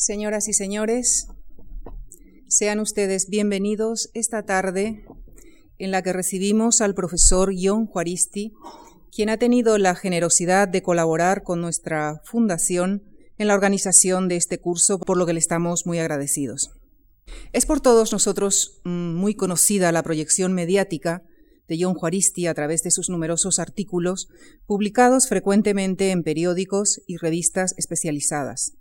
Señoras y señores, sean ustedes bienvenidos esta tarde en la que recibimos al profesor John Juaristi, quien ha tenido la generosidad de colaborar con nuestra fundación en la organización de este curso, por lo que le estamos muy agradecidos. Es por todos nosotros mm, muy conocida la proyección mediática de John Juaristi a través de sus numerosos artículos publicados frecuentemente en periódicos y revistas especializadas.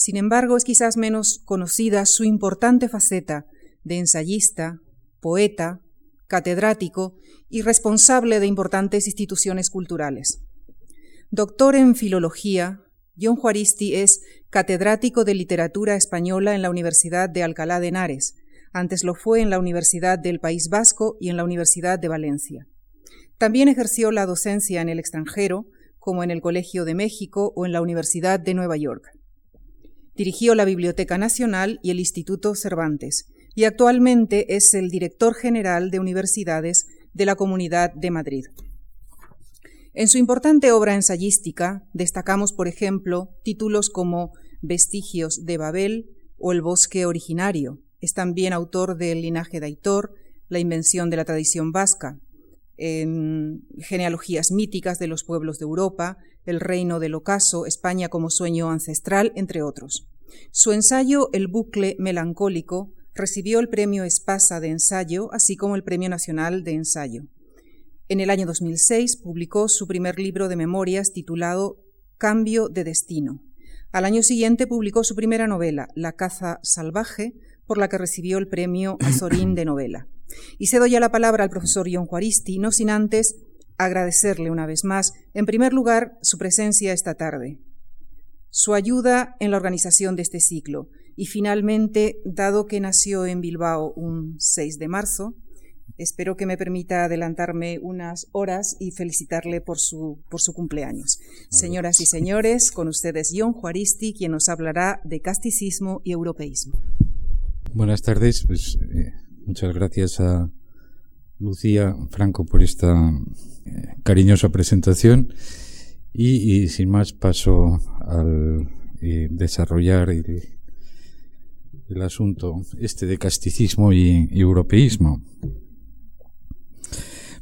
Sin embargo, es quizás menos conocida su importante faceta de ensayista, poeta, catedrático y responsable de importantes instituciones culturales. Doctor en Filología, John Juaristi es catedrático de Literatura Española en la Universidad de Alcalá de Henares. Antes lo fue en la Universidad del País Vasco y en la Universidad de Valencia. También ejerció la docencia en el extranjero, como en el Colegio de México o en la Universidad de Nueva York. Dirigió la Biblioteca Nacional y el Instituto Cervantes y actualmente es el director general de universidades de la Comunidad de Madrid. En su importante obra ensayística destacamos, por ejemplo, títulos como Vestigios de Babel o El bosque originario. Es también autor del Linaje de Aitor, La invención de la tradición vasca, en genealogías míticas de los pueblos de Europa, El reino del ocaso, España como sueño ancestral, entre otros. Su ensayo El bucle melancólico recibió el premio Espasa de ensayo, así como el Premio Nacional de Ensayo. En el año 2006 publicó su primer libro de memorias titulado Cambio de Destino. Al año siguiente publicó su primera novela, La caza salvaje, por la que recibió el premio Azorín de novela. Y cedo ya la palabra al profesor John Juaristi, no sin antes agradecerle una vez más, en primer lugar, su presencia esta tarde, su ayuda en la organización de este ciclo y finalmente, dado que nació en Bilbao un 6 de marzo, espero que me permita adelantarme unas horas y felicitarle por su, por su cumpleaños. Señoras y señores, con ustedes John Juaristi, quien nos hablará de casticismo y europeísmo. Buenas tardes, pues eh, muchas gracias a Lucía Franco por esta cariñosa presentación y, sin más paso al eh, desarrollar el, asunto este de casticismo y, europeísmo.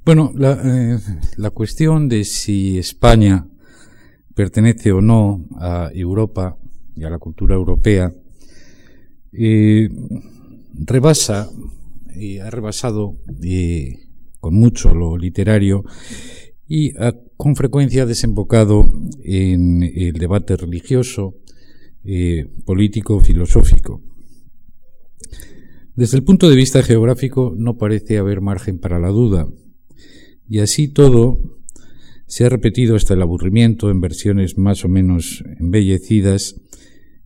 Bueno, la, la cuestión de si España pertenece o no a Europa y a la cultura europea eh, rebasa y ha rebasado eh, con mucho lo literario y ha con frecuencia desembocado en el debate religioso, eh, político, filosófico. Desde el punto de vista geográfico no parece haber margen para la duda, y así todo se ha repetido hasta el aburrimiento en versiones más o menos embellecidas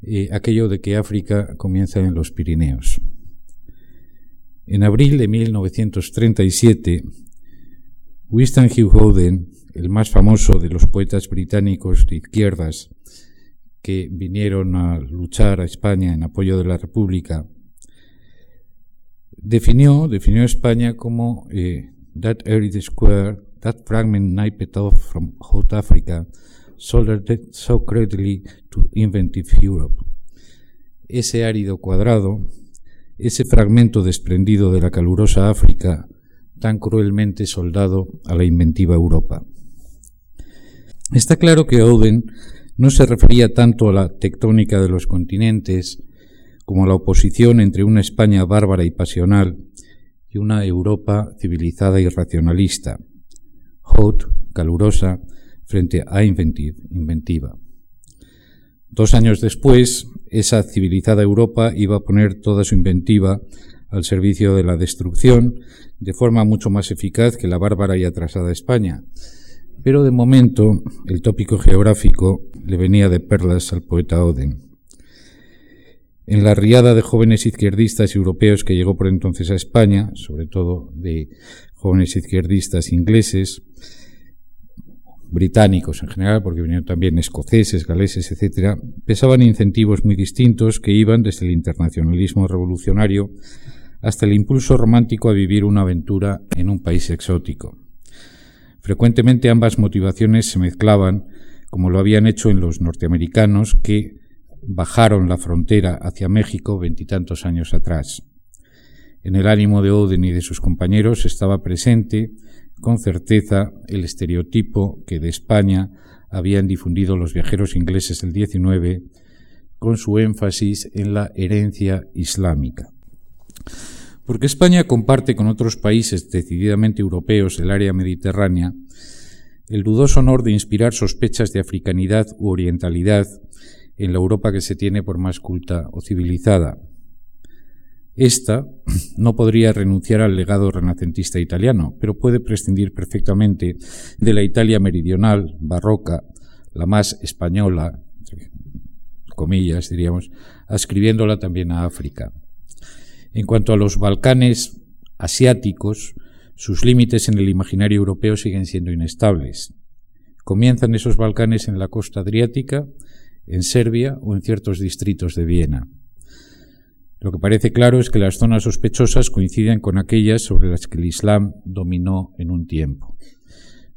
eh, aquello de que África comienza en los Pirineos. En abril de 1937, Winston Hugh Howden, el más famoso de los poetas británicos de izquierdas que vinieron a luchar a España en apoyo de la República, definió, definió España como eh, that arid square, that fragment nipped off from South Africa, soldered so credibly to inventive Europe. Ese árido cuadrado, ese fragmento desprendido de la calurosa África, tan cruelmente soldado a la inventiva Europa. Está claro que Oden no se refería tanto a la tectónica de los continentes como a la oposición entre una España bárbara y pasional y una Europa civilizada y racionalista, hot, calurosa, frente a Inventive, inventiva. Dos años después, esa civilizada Europa iba a poner toda su inventiva al servicio de la destrucción de forma mucho más eficaz que la bárbara y atrasada España. Pero de momento el tópico geográfico le venía de perlas al poeta Oden. En la riada de jóvenes izquierdistas europeos que llegó por entonces a España, sobre todo de jóvenes izquierdistas ingleses, británicos en general, porque vinieron también escoceses, galeses, etc., pesaban incentivos muy distintos que iban desde el internacionalismo revolucionario hasta el impulso romántico a vivir una aventura en un país exótico. Frecuentemente ambas motivaciones se mezclaban, como lo habían hecho en los norteamericanos, que bajaron la frontera hacia México veintitantos años atrás. En el ánimo de Oden y de sus compañeros estaba presente, con certeza, el estereotipo que de España habían difundido los viajeros ingleses del XIX, con su énfasis en la herencia islámica. Porque España comparte con otros países decididamente europeos del área mediterránea el dudoso honor de inspirar sospechas de africanidad u orientalidad en la Europa que se tiene por más culta o civilizada. Esta no podría renunciar al legado renacentista italiano, pero puede prescindir perfectamente de la Italia meridional, barroca, la más española, comillas diríamos, ascribiéndola también a África. En cuanto a los Balcanes asiáticos, sus límites en el imaginario europeo siguen siendo inestables. Comienzan esos Balcanes en la costa adriática, en Serbia o en ciertos distritos de Viena. Lo que parece claro es que las zonas sospechosas coinciden con aquellas sobre las que el Islam dominó en un tiempo,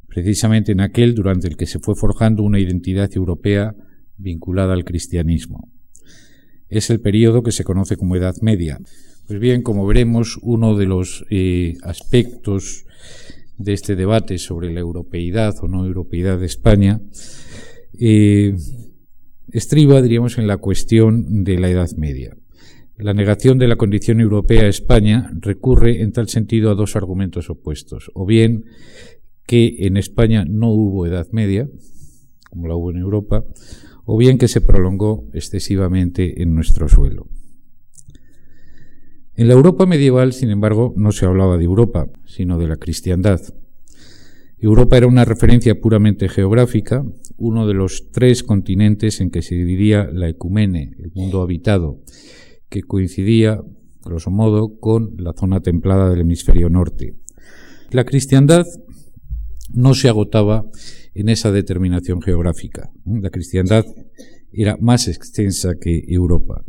precisamente en aquel durante el que se fue forjando una identidad europea vinculada al cristianismo. Es el período que se conoce como Edad Media. Pues bien, como veremos, uno de los eh, aspectos de este debate sobre la europeidad o no europeidad de España eh, estriba, diríamos, en la cuestión de la Edad Media. La negación de la condición europea a España recurre en tal sentido a dos argumentos opuestos. O bien que en España no hubo Edad Media, como la hubo en Europa, o bien que se prolongó excesivamente en nuestro suelo. En la Europa medieval, sin embargo, no se hablaba de Europa, sino de la cristiandad. Europa era una referencia puramente geográfica, uno de los tres continentes en que se dividía la ecumene, el mundo habitado, que coincidía, grosso modo, con la zona templada del hemisferio norte. La cristiandad no se agotaba en esa determinación geográfica. La cristiandad era más extensa que Europa.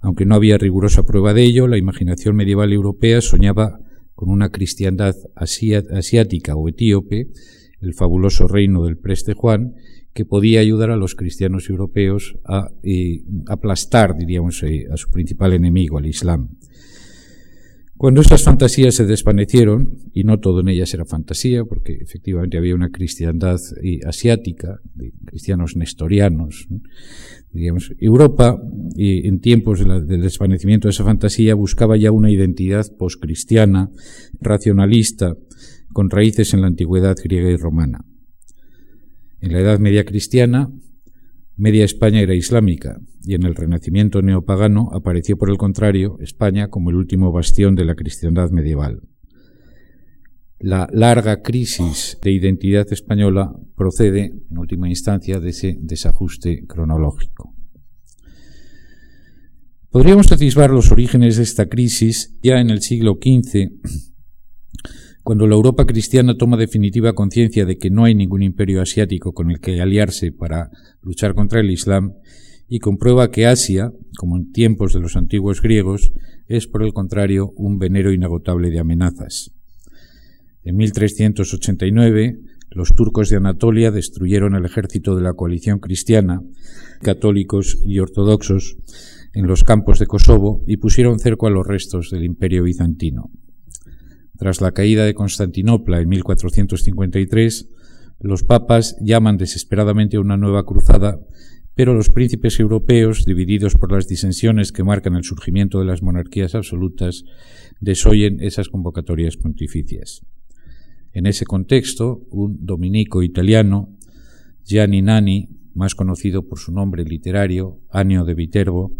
Aunque no había rigurosa prueba de ello, la imaginación medieval europea soñaba con una cristiandad asiática o etíope, el fabuloso reino del preste Juan, que podía ayudar a los cristianos europeos a eh, aplastar, diríamos, eh, a su principal enemigo, al Islam. Cuando esas fantasías se desvanecieron, y no todo en ellas era fantasía, porque efectivamente había una cristiandad eh, asiática, cristianos nestorianos, diríamos, Europa, en tiempos del desvanecimiento de esa fantasía, buscaba ya una identidad poscristiana, racionalista, con raíces en la antigüedad griega y romana. En la Edad Media cristiana, media España era islámica, y en el Renacimiento neopagano apareció por el contrario España como el último bastión de la cristiandad medieval. La larga crisis de identidad española procede, en última instancia, de ese desajuste cronológico. Podríamos atisbar los orígenes de esta crisis ya en el siglo XV cuando la Europa cristiana toma definitiva conciencia de que no hay ningún imperio asiático con el que aliarse para luchar contra el Islam, y comprueba que Asia, como en tiempos de los antiguos griegos, es por el contrario un venero inagotable de amenazas. En 1389, los turcos de Anatolia destruyeron el ejército de la coalición cristiana, católicos y ortodoxos, en los campos de Kosovo y pusieron cerco a los restos del imperio bizantino. Tras la caída de Constantinopla en 1453, los papas llaman desesperadamente a una nueva cruzada, pero los príncipes europeos, divididos por las disensiones que marcan el surgimiento de las monarquías absolutas, desoyen esas convocatorias pontificias. En ese contexto, un dominico italiano, Gianni Nani, más conocido por su nombre literario, Anio de Viterbo,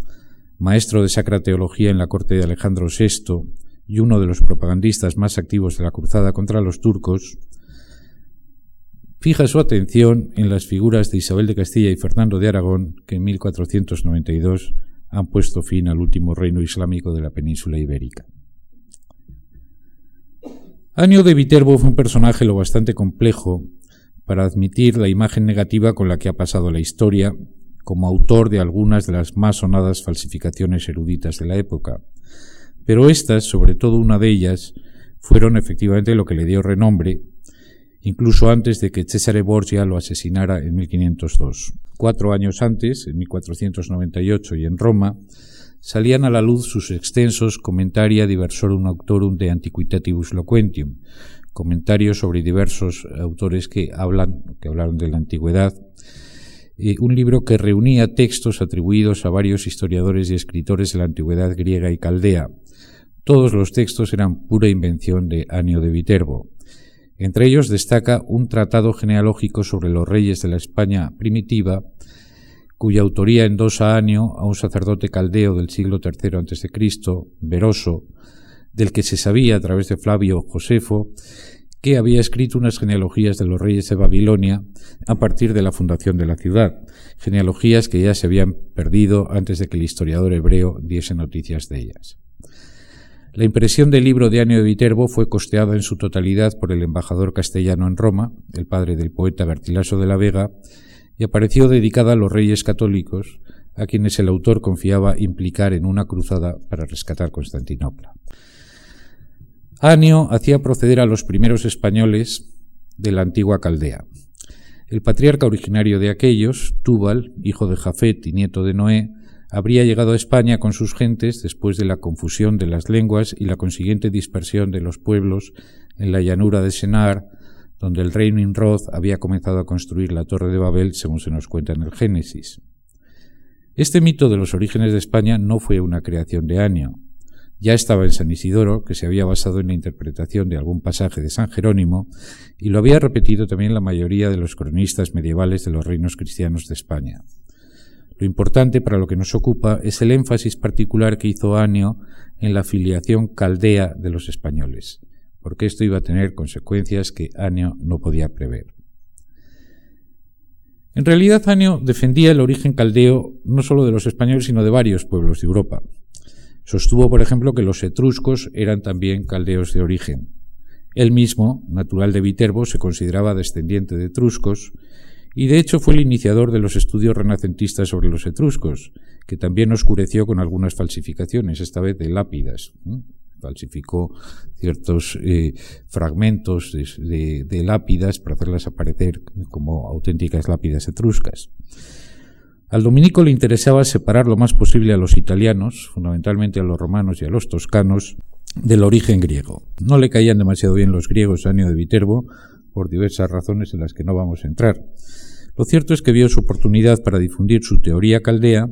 maestro de sacra teología en la corte de Alejandro VI y uno de los propagandistas más activos de la cruzada contra los turcos, fija su atención en las figuras de Isabel de Castilla y Fernando de Aragón, que en 1492 han puesto fin al último reino islámico de la península ibérica. Anio de Viterbo fue un personaje lo bastante complejo para admitir la imagen negativa con la que ha pasado la historia como autor de algunas de las más sonadas falsificaciones eruditas de la época, pero estas, sobre todo una de ellas, fueron efectivamente lo que le dio renombre incluso antes de que Cesare Borgia lo asesinara en 1502. Cuatro años antes, en 1498 y en Roma, salían a la luz sus extensos Commentaria diversorum autorum de Antiquitatibus Loquentium, comentarios sobre diversos autores que hablan, que hablaron de la antigüedad, eh, un libro que reunía textos atribuidos a varios historiadores y escritores de la antigüedad griega y caldea. Todos los textos eran pura invención de Anio de Viterbo. Entre ellos destaca un tratado genealógico sobre los reyes de la España primitiva, cuya autoría endosa Anio a un sacerdote caldeo del siglo III a.C., Veroso, del que se sabía a través de Flavio Josefo que había escrito unas genealogías de los reyes de Babilonia a partir de la fundación de la ciudad, genealogías que ya se habían perdido antes de que el historiador hebreo diese noticias de ellas. La impresión del libro de Anio de Viterbo fue costeada en su totalidad por el embajador castellano en Roma, el padre del poeta Bertilaso de la Vega, y apareció dedicada a los reyes católicos, a quienes el autor confiaba implicar en una cruzada para rescatar Constantinopla. Anio hacía proceder a los primeros españoles de la antigua Caldea. El patriarca originario de aquellos, Túbal, hijo de Jafet y nieto de Noé, habría llegado a España con sus gentes después de la confusión de las lenguas y la consiguiente dispersión de los pueblos en la llanura de Senar, donde el rey Nimrod había comenzado a construir la Torre de Babel, según se nos cuenta en el Génesis. Este mito de los orígenes de España no fue una creación de Anio. Ya estaba en San Isidoro, que se había basado en la interpretación de algún pasaje de San Jerónimo, y lo había repetido también la mayoría de los cronistas medievales de los reinos cristianos de España. Lo importante para lo que nos ocupa es el énfasis particular que hizo Anio en la filiación caldea de los españoles, porque esto iba a tener consecuencias que Anio no podía prever. En realidad, Anio defendía el origen caldeo no solo de los españoles, sino de varios pueblos de Europa. Sostuvo, por ejemplo, que los etruscos eran también caldeos de origen. Él mismo, natural de Viterbo, se consideraba descendiente de etruscos y de hecho fue el iniciador de los estudios renacentistas sobre los etruscos, que también oscureció con algunas falsificaciones, esta vez de lápidas. Falsificó ciertos eh, fragmentos de lápidas para hacerlas aparecer como auténticas lápidas etruscas. Al dominico le interesaba separar lo más posible a los italianos, fundamentalmente a los romanos y a los toscanos, del origen griego. No le caían demasiado bien los griegos a Anio de Viterbo, por diversas razones en las que no vamos a entrar. Lo cierto es que vio su oportunidad para difundir su teoría caldea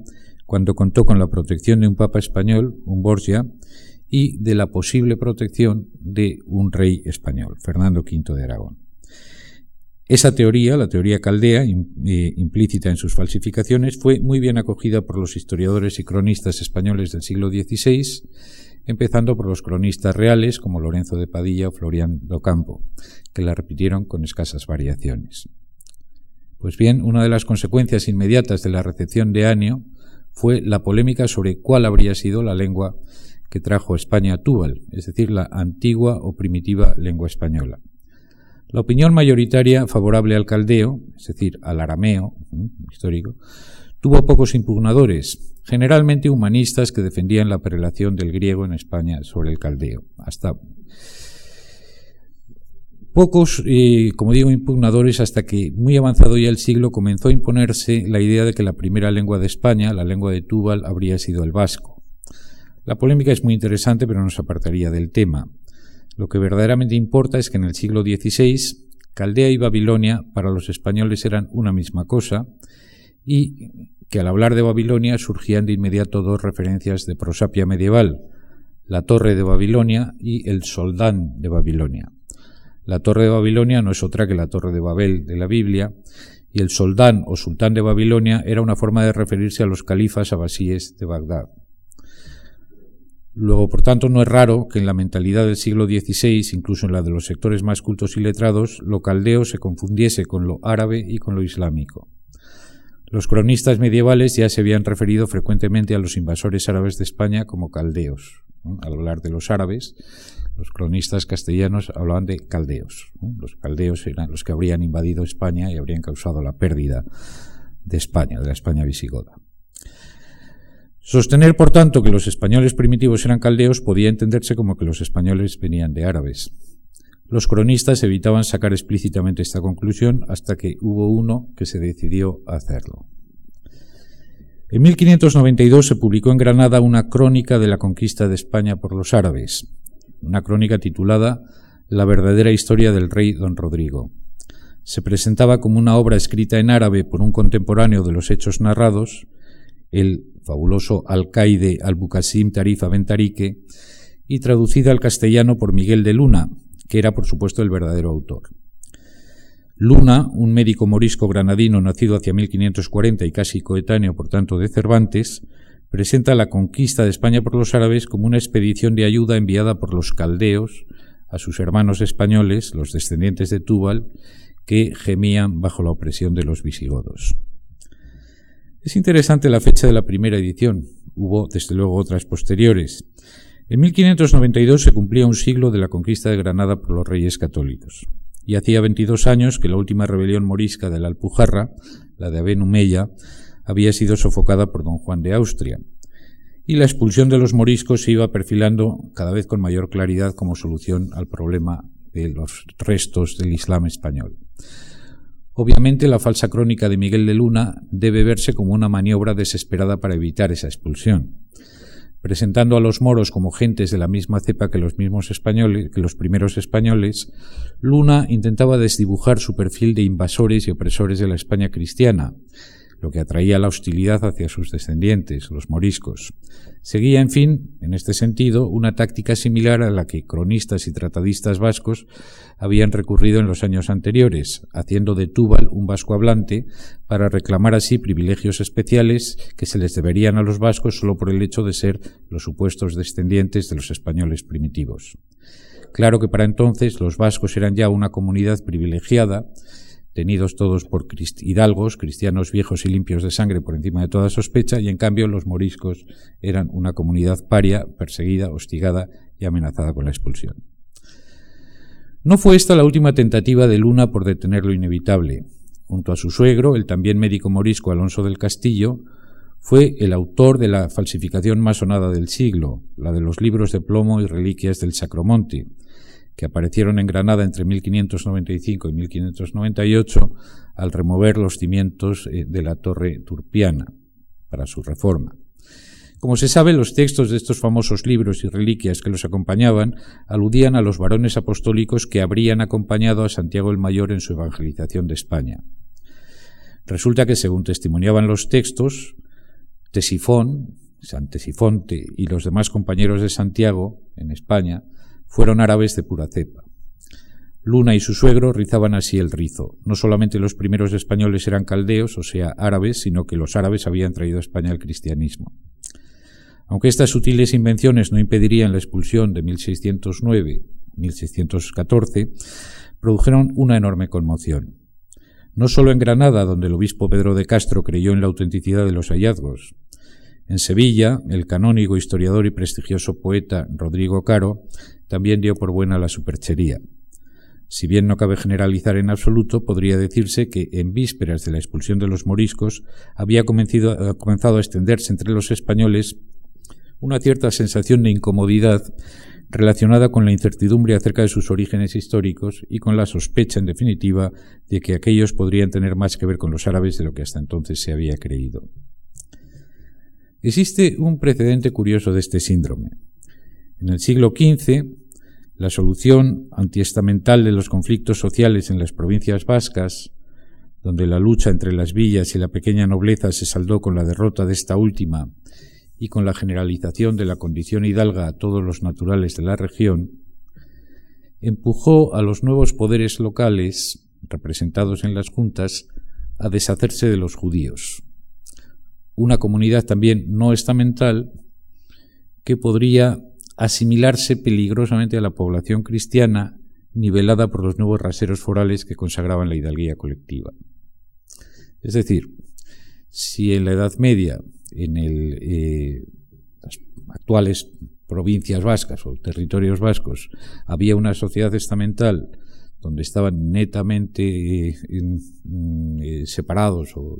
cuando contó con la protección de un papa español, un Borgia, y de la posible protección de un rey español, Fernando V de Aragón. Esa teoría, la teoría caldea, eh, implícita en sus falsificaciones, fue muy bien acogida por los historiadores y cronistas españoles del siglo XVI, empezando por los cronistas reales como Lorenzo de Padilla o Florian Docampo, que la repitieron con escasas variaciones. Pues bien, una de las consecuencias inmediatas de la recepción de Anio fue la polémica sobre cuál habría sido la lengua que trajo España a Túbal, es decir, la antigua o primitiva lengua española. La opinión mayoritaria favorable al caldeo, es decir, al arameo histórico, tuvo pocos impugnadores, generalmente humanistas que defendían la prelación del griego en España sobre el caldeo. Hasta pocos, como digo, impugnadores hasta que, muy avanzado ya el siglo, comenzó a imponerse la idea de que la primera lengua de España, la lengua de Túbal, habría sido el vasco. La polémica es muy interesante, pero nos apartaría del tema. Lo que verdaderamente importa es que en el siglo XVI Caldea y Babilonia para los españoles eran una misma cosa y que al hablar de Babilonia surgían de inmediato dos referencias de prosapia medieval, la Torre de Babilonia y el Soldán de Babilonia. La Torre de Babilonia no es otra que la Torre de Babel de la Biblia, y el Soldán o Sultán de Babilonia era una forma de referirse a los califas abasíes de Bagdad. Luego, por tanto, no es raro que en la mentalidad del siglo XVI, incluso en la de los sectores más cultos y letrados, lo caldeo se confundiese con lo árabe y con lo islámico. Los cronistas medievales ya se habían referido frecuentemente a los invasores árabes de España como caldeos. Al hablar de los árabes, los cronistas castellanos hablaban de caldeos. Los caldeos eran los que habrían invadido España y habrían causado la pérdida de España, de la España visigoda. Sostener, por tanto, que los españoles primitivos eran caldeos podía entenderse como que los españoles venían de árabes. Los cronistas evitaban sacar explícitamente esta conclusión hasta que hubo uno que se decidió a hacerlo. En 1592 se publicó en Granada una crónica de la conquista de España por los árabes, una crónica titulada La verdadera historia del rey don Rodrigo. Se presentaba como una obra escrita en árabe por un contemporáneo de los hechos narrados, el fabuloso alcaide Al-Bukasim Tarif Aventarique, y traducida al castellano por Miguel de Luna, que era por supuesto el verdadero autor. Luna, un médico morisco granadino nacido hacia 1540 y casi coetáneo por tanto de Cervantes, presenta la conquista de España por los árabes como una expedición de ayuda enviada por los caldeos a sus hermanos españoles, los descendientes de Túbal, que gemían bajo la opresión de los visigodos. Es interesante la fecha de la primera edición. Hubo, desde luego, otras posteriores. En 1592 se cumplía un siglo de la conquista de Granada por los reyes católicos, y hacía 22 años que la última rebelión morisca de la Alpujarra, la de Aben Humeya, había sido sofocada por don Juan de Austria, y la expulsión de los moriscos se iba perfilando cada vez con mayor claridad como solución al problema de los restos del Islam español. Obviamente la falsa crónica de Miguel de Luna debe verse como una maniobra desesperada para evitar esa expulsión presentando a los moros como gentes de la misma cepa que los mismos españoles, que los primeros españoles, Luna intentaba desdibujar su perfil de invasores y opresores de la España cristiana, lo que atraía la hostilidad hacia sus descendientes, los moriscos. Seguía, en fin, en este sentido, una táctica similar a la que cronistas y tratadistas vascos habían recurrido en los años anteriores, haciendo de Túbal un vasco hablante para reclamar así privilegios especiales que se les deberían a los vascos solo por el hecho de ser los supuestos descendientes de los españoles primitivos. Claro que para entonces los vascos eran ya una comunidad privilegiada, tenidos todos por hidalgos, cristianos viejos y limpios de sangre por encima de toda sospecha, y en cambio los moriscos eran una comunidad paria, perseguida, hostigada y amenazada con la expulsión. No fue esta la última tentativa de Luna por detener lo inevitable. Junto a su suegro, el también médico morisco Alonso del Castillo, fue el autor de la falsificación más sonada del siglo, la de los libros de plomo y reliquias del Sacromonte, que aparecieron en Granada entre 1595 y 1598 al remover los cimientos eh, de la torre turpiana para su reforma. Como se sabe, los textos de estos famosos libros y reliquias que los acompañaban aludían a los varones apostólicos que habrían acompañado a Santiago el Mayor en su evangelización de España. Resulta que, según testimoniaban los textos, Tesifón, San Tesifonte y los demás compañeros de Santiago en España fueron árabes de pura cepa. Luna y su suegro rizaban así el rizo. No solamente los primeros españoles eran caldeos, o sea, árabes, sino que los árabes habían traído a España el cristianismo. Aunque estas sutiles invenciones no impedirían la expulsión de 1609-1614, produjeron una enorme conmoción. No solo en Granada, donde el obispo Pedro de Castro creyó en la autenticidad de los hallazgos. En Sevilla, el canónigo, historiador y prestigioso poeta Rodrigo Caro también dio por buena la superchería. Si bien no cabe generalizar en absoluto, podría decirse que en vísperas de la expulsión de los moriscos había comenzado a extenderse entre los españoles una cierta sensación de incomodidad relacionada con la incertidumbre acerca de sus orígenes históricos y con la sospecha, en definitiva, de que aquellos podrían tener más que ver con los árabes de lo que hasta entonces se había creído. Existe un precedente curioso de este síndrome. En el siglo XV, la solución antiestamental de los conflictos sociales en las provincias vascas, donde la lucha entre las villas y la pequeña nobleza se saldó con la derrota de esta última y con la generalización de la condición hidalga a todos los naturales de la región, empujó a los nuevos poderes locales, representados en las juntas, a deshacerse de los judíos. Una comunidad también no estamental que podría asimilarse peligrosamente a la población cristiana nivelada por los nuevos raseros forales que consagraban la hidalguía colectiva. Es decir, si en la Edad Media, en eh, las actuales provincias vascas o territorios vascos, había una sociedad estamental donde estaban netamente mm, separados o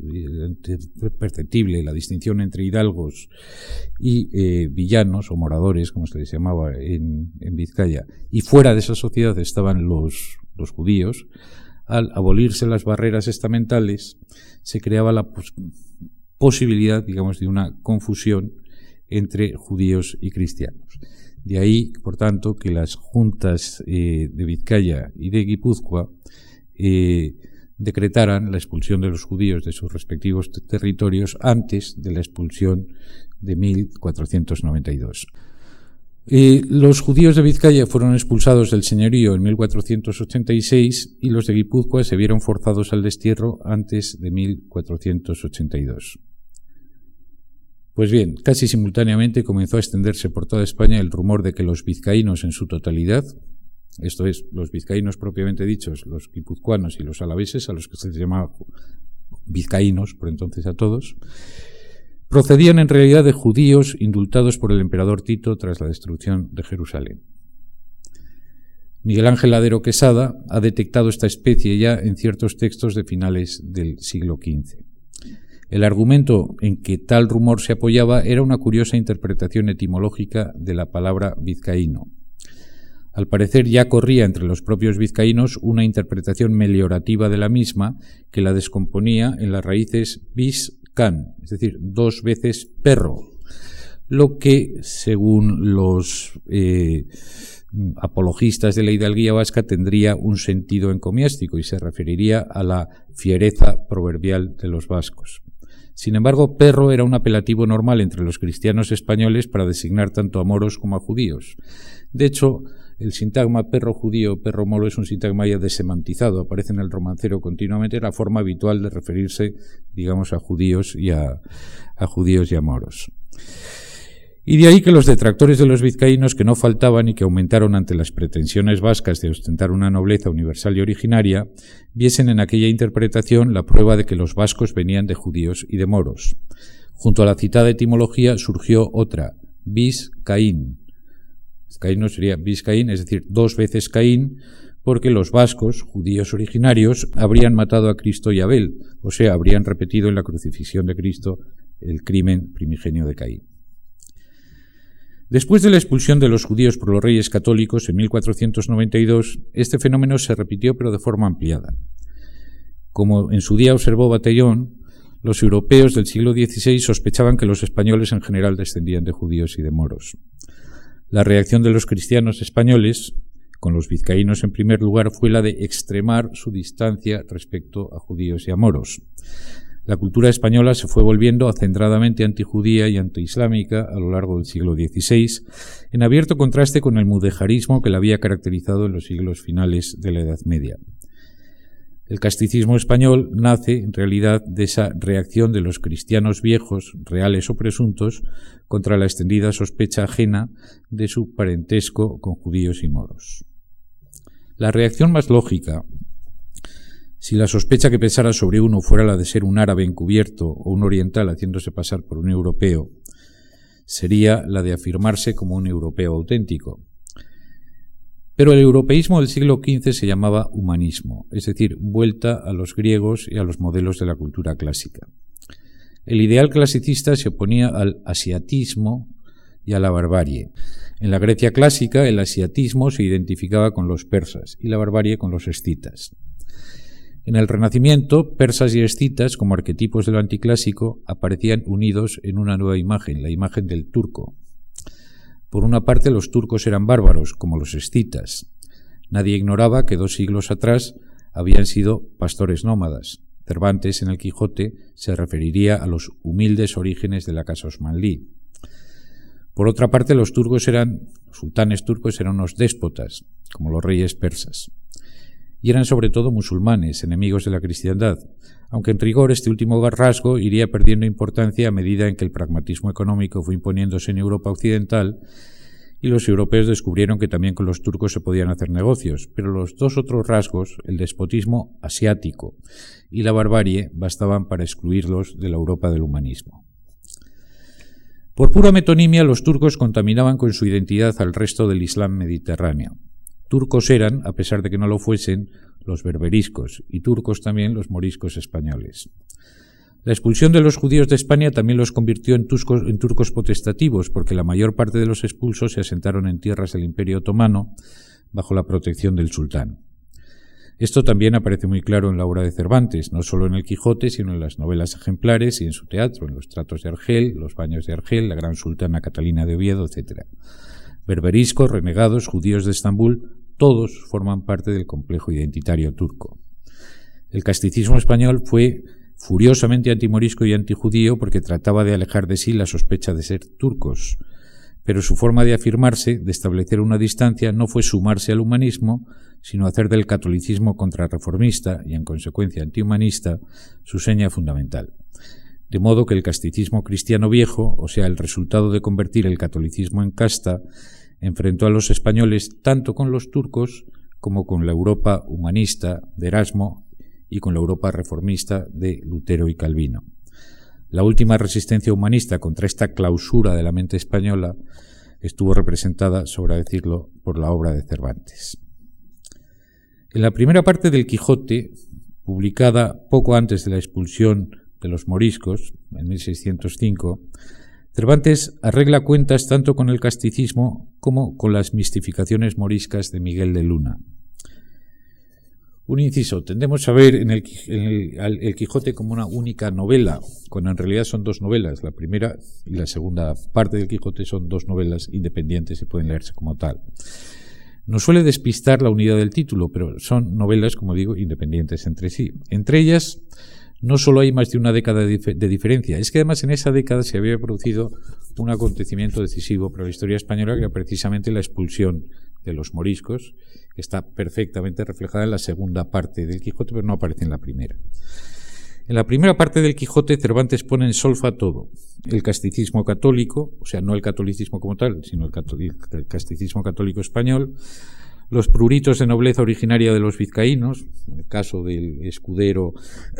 perceptible la distinción entre hidalgos y villanos o moradores, como se les llamaba en, en Vizcaya, y fuera de esa sociedad estaban los, los judíos, al abolirse las barreras estamentales, se creaba la posibilidad, digamos, de una confusión entre judíos y cristianos. De ahí, por tanto, que las juntas eh, de Vizcaya y de Guipúzcoa eh, decretaran la expulsión de los judíos de sus respectivos territorios antes de la expulsión de 1492 los judíos de Vizcaya fueron expulsados del señorío en 1486 y los de Guipúzcoa se vieron forzados al destierro antes de 1482. Pues bien, casi simultáneamente comenzó a extenderse por toda España el rumor de que los vizcaínos en su totalidad, esto es, los vizcaínos propiamente dichos, los guipuzcoanos y los alaveses, a los que se llamaba vizcaínos por entonces a todos, procedían en realidad de judíos indultados por el emperador Tito tras la destrucción de Jerusalén. Miguel Ángel Ladero Quesada ha detectado esta especie ya en ciertos textos de finales del siglo XV. El argumento en que tal rumor se apoyaba era una curiosa interpretación etimológica de la palabra vizcaíno. Al parecer ya corría entre los propios vizcaínos una interpretación meliorativa de la misma que la descomponía en las raíces vis es decir, dos veces perro, lo que, según los eh, apologistas de la hidalguía vasca, tendría un sentido encomiástico y se referiría a la fiereza proverbial de los vascos. Sin embargo, perro era un apelativo normal entre los cristianos españoles para designar tanto a moros como a judíos. De hecho, el sintagma perro judío, perro moro es un sintagma ya desemantizado, aparece en el romancero continuamente, la forma habitual de referirse, digamos, a judíos y a, a judíos y a moros. Y de ahí que los detractores de los vizcaínos, que no faltaban y que aumentaron ante las pretensiones vascas de ostentar una nobleza universal y originaria, viesen en aquella interpretación la prueba de que los vascos venían de judíos y de moros. Junto a la citada etimología surgió otra, bis Caín, Caín sería Biscaín, es decir, dos veces Caín, porque los vascos, judíos originarios, habrían matado a Cristo y Abel, o sea, habrían repetido en la crucifixión de Cristo el crimen primigenio de Caín. Después de la expulsión de los judíos por los reyes católicos en 1492, este fenómeno se repitió pero de forma ampliada. Como en su día observó Batallón, los europeos del siglo XVI sospechaban que los españoles en general descendían de judíos y de moros. La reacción de los cristianos españoles, con los vizcaínos en primer lugar, fue la de extremar su distancia respecto a judíos y a moros. La cultura española se fue volviendo acendradamente antijudía y antiislámica a lo largo del siglo XVI, en abierto contraste con el mudejarismo que la había caracterizado en los siglos finales de la Edad Media. El casticismo español nace, en realidad, de esa reacción de los cristianos viejos, reales o presuntos, contra la extendida sospecha ajena de su parentesco con judíos y moros. La reacción más lógica, si la sospecha que pesara sobre uno fuera la de ser un árabe encubierto o un oriental haciéndose pasar por un europeo, sería la de afirmarse como un europeo auténtico, pero el europeísmo del siglo XV se llamaba humanismo, es decir, vuelta a los griegos y a los modelos de la cultura clásica. El ideal clasicista se oponía al asiatismo y a la barbarie. En la Grecia clásica, el asiatismo se identificaba con los persas y la barbarie con los escitas. En el Renacimiento, persas y escitas, como arquetipos de lo anticlásico, aparecían unidos en una nueva imagen, la imagen del turco, por una parte, los turcos eran bárbaros, como los escitas. Nadie ignoraba que dos siglos atrás habían sido pastores nómadas. Cervantes en el Quijote se referiría a los humildes orígenes de la casa osmanlí. Por otra parte, los turcos eran, sultanes turcos eran unos déspotas, como los reyes persas. Y eran sobre todo musulmanes, enemigos de la cristiandad, aunque en rigor este último rasgo iría perdiendo importancia a medida en que el pragmatismo económico fue imponiéndose en Europa occidental y los europeos descubrieron que también con los turcos se podían hacer negocios, pero los dos otros rasgos, el despotismo asiático y la barbarie, bastaban para excluirlos de la Europa del humanismo. Por pura metonimia, los turcos contaminaban con su identidad al resto del Islam mediterráneo. Turcos eran, a pesar de que no lo fuesen, los berberiscos y turcos también los moriscos españoles. La expulsión de los judíos de España también los convirtió en, turcos potestativos, porque la mayor parte de los expulsos se asentaron en tierras del Imperio Otomano bajo la protección del sultán. Esto también aparece muy claro en la obra de Cervantes, no solo en el Quijote, sino en las novelas ejemplares y en su teatro, en los tratos de Argel, los baños de Argel, la gran sultana Catalina de Oviedo, etc. Berberiscos, renegados, judíos de Estambul, todos forman parte del complejo identitario turco. El casticismo español fue furiosamente antimorisco y antijudío porque trataba de alejar de sí la sospecha de ser turcos, pero su forma de afirmarse, de establecer una distancia, no fue sumarse al humanismo, sino hacer del catolicismo contrarreformista y en consecuencia antihumanista su seña fundamental. De modo que el casticismo cristiano viejo, o sea, el resultado de convertir el catolicismo en casta, enfrentó a los españoles tanto con los turcos como con la Europa humanista de Erasmo y con la Europa reformista de Lutero y Calvino. La última resistencia humanista contra esta clausura de la mente española estuvo representada, sobre decirlo, por la obra de Cervantes. En la primera parte del Quijote, publicada poco antes de la expulsión de los moriscos, en 1605, Cervantes arregla cuentas tanto con el casticismo como con las mistificaciones moriscas de Miguel de Luna. Un inciso, tendemos a ver en el, el, Quijote como una única novela, cuando en realidad son dos novelas. La primera y la segunda parte del Quijote son dos novelas independientes y pueden leerse como tal. Nos suele despistar la unidad del título, pero son novelas, como digo, independientes entre sí. Entre ellas, no solo hay más de una década de, diferencia, es que además en esa década se había producido un acontecimiento decisivo para la historia española, que era precisamente la expulsión de los moriscos, que está perfectamente reflejada en la segunda parte del Quijote, pero no aparece en la primera. En la primera parte del Quijote, Cervantes pone en solfa todo. El casticismo católico, o sea, no el catolicismo como tal, sino el, casticismo católico español, los pruritos de nobleza originaria de los vizcaínos, el caso del escudero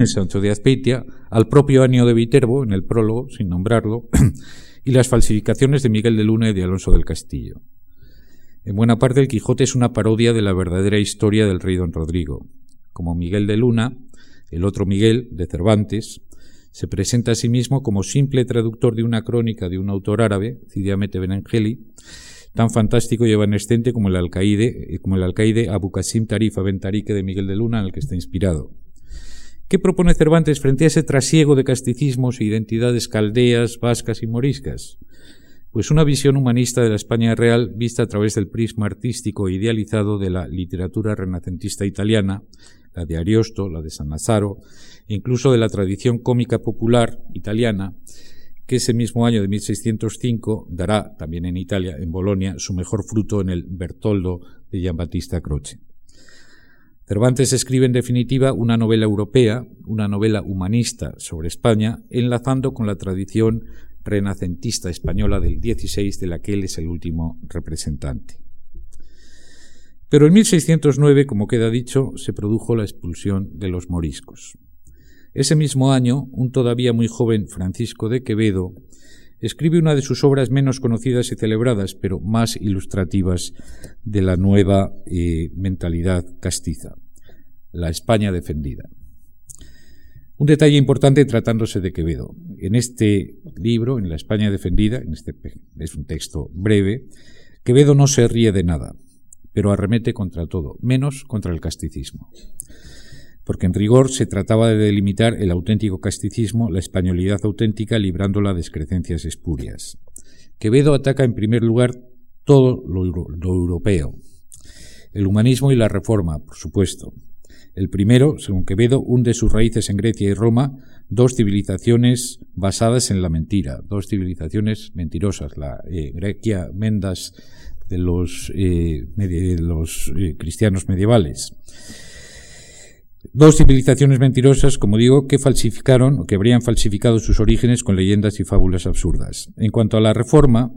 Sancho de Azpeitia, al propio Anio de Viterbo, en el prólogo, sin nombrarlo, y las falsificaciones de Miguel de Luna y de Alonso del Castillo. En buena parte el Quijote es una parodia de la verdadera historia del rey don Rodrigo. Como Miguel de Luna, el otro Miguel, de Cervantes, se presenta a sí mismo como simple traductor de una crónica de un autor árabe, Cidiamete Benengeli, tan fantástico y evanescente como el alcaide, eh, como el alcaide Abu Qasim Tarif de Miguel de Luna, en el que está inspirado. ¿Qué propone Cervantes frente a ese trasiego de casticismos e identidades caldeas, vascas y moriscas? Pues una visión humanista de la España real vista a través del prisma artístico e idealizado de la literatura renacentista italiana, la de Ariosto, la de San Nazaro, e incluso de la tradición cómica popular italiana, que ese mismo año de 1605 dará, también en Italia, en Bolonia, su mejor fruto en el Bertoldo de Giambattista Croce. Cervantes escribe en definitiva una novela europea, una novela humanista sobre España, enlazando con la tradición renacentista española del XVI de la que él es el último representante. Pero en 1609, como queda dicho, se produjo la expulsión de los moriscos. Ese mismo año, un todavía muy joven Francisco de Quevedo escribe una de sus obras menos conocidas y celebradas, pero más ilustrativas de la nueva eh, mentalidad castiza, la España defendida. Un detalle importante tratándose de Quevedo. En este libro, en La España defendida, en este, es un texto breve, Quevedo no se ríe de nada, pero arremete contra todo, menos contra el casticismo porque en rigor se trataba de delimitar el auténtico casticismo, la españolidad auténtica, librándola de excrecencias espurias. Quevedo ataca en primer lugar todo lo, europeo, el humanismo y la reforma, por supuesto. El primero, según Quevedo, hunde sus raíces en Grecia y Roma, dos civilizaciones basadas en la mentira, dos civilizaciones mentirosas, la eh, Grecia mendas de los, eh, eh, cristianos medievales Dos civilizaciones mentirosas, como digo, que falsificaron o que habrían falsificado sus orígenes con leyendas y fábulas absurdas. En cuanto a la reforma,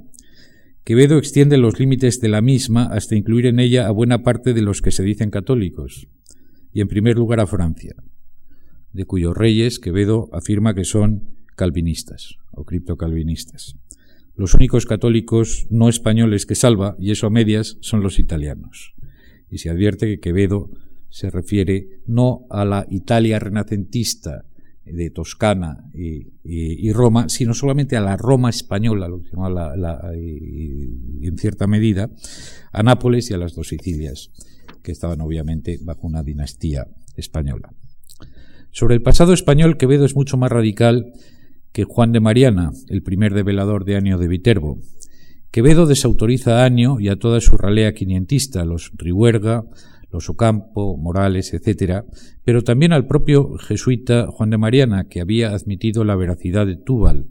Quevedo extiende los límites de la misma hasta incluir en ella a buena parte de los que se dicen católicos, y en primer lugar a Francia, de cuyos reyes Quevedo afirma que son calvinistas o criptocalvinistas. Los únicos católicos no españoles que salva, y eso a medias, son los italianos y se advierte que Quevedo se refiere no a la Italia renacentista de Toscana y, Roma, sino solamente a la Roma española, lo que se en cierta medida, a Nápoles y a las dos Sicilias, que estaban obviamente bajo una dinastía española. Sobre el pasado español, Quevedo es mucho más radical que Juan de Mariana, el primer develador de Año de Viterbo. Quevedo desautoriza a Año y a toda su ralea quinientista, los Rihuerga, los Ocampo, Morales, etc., pero también al propio jesuita Juan de Mariana, que había admitido la veracidad de Túbal,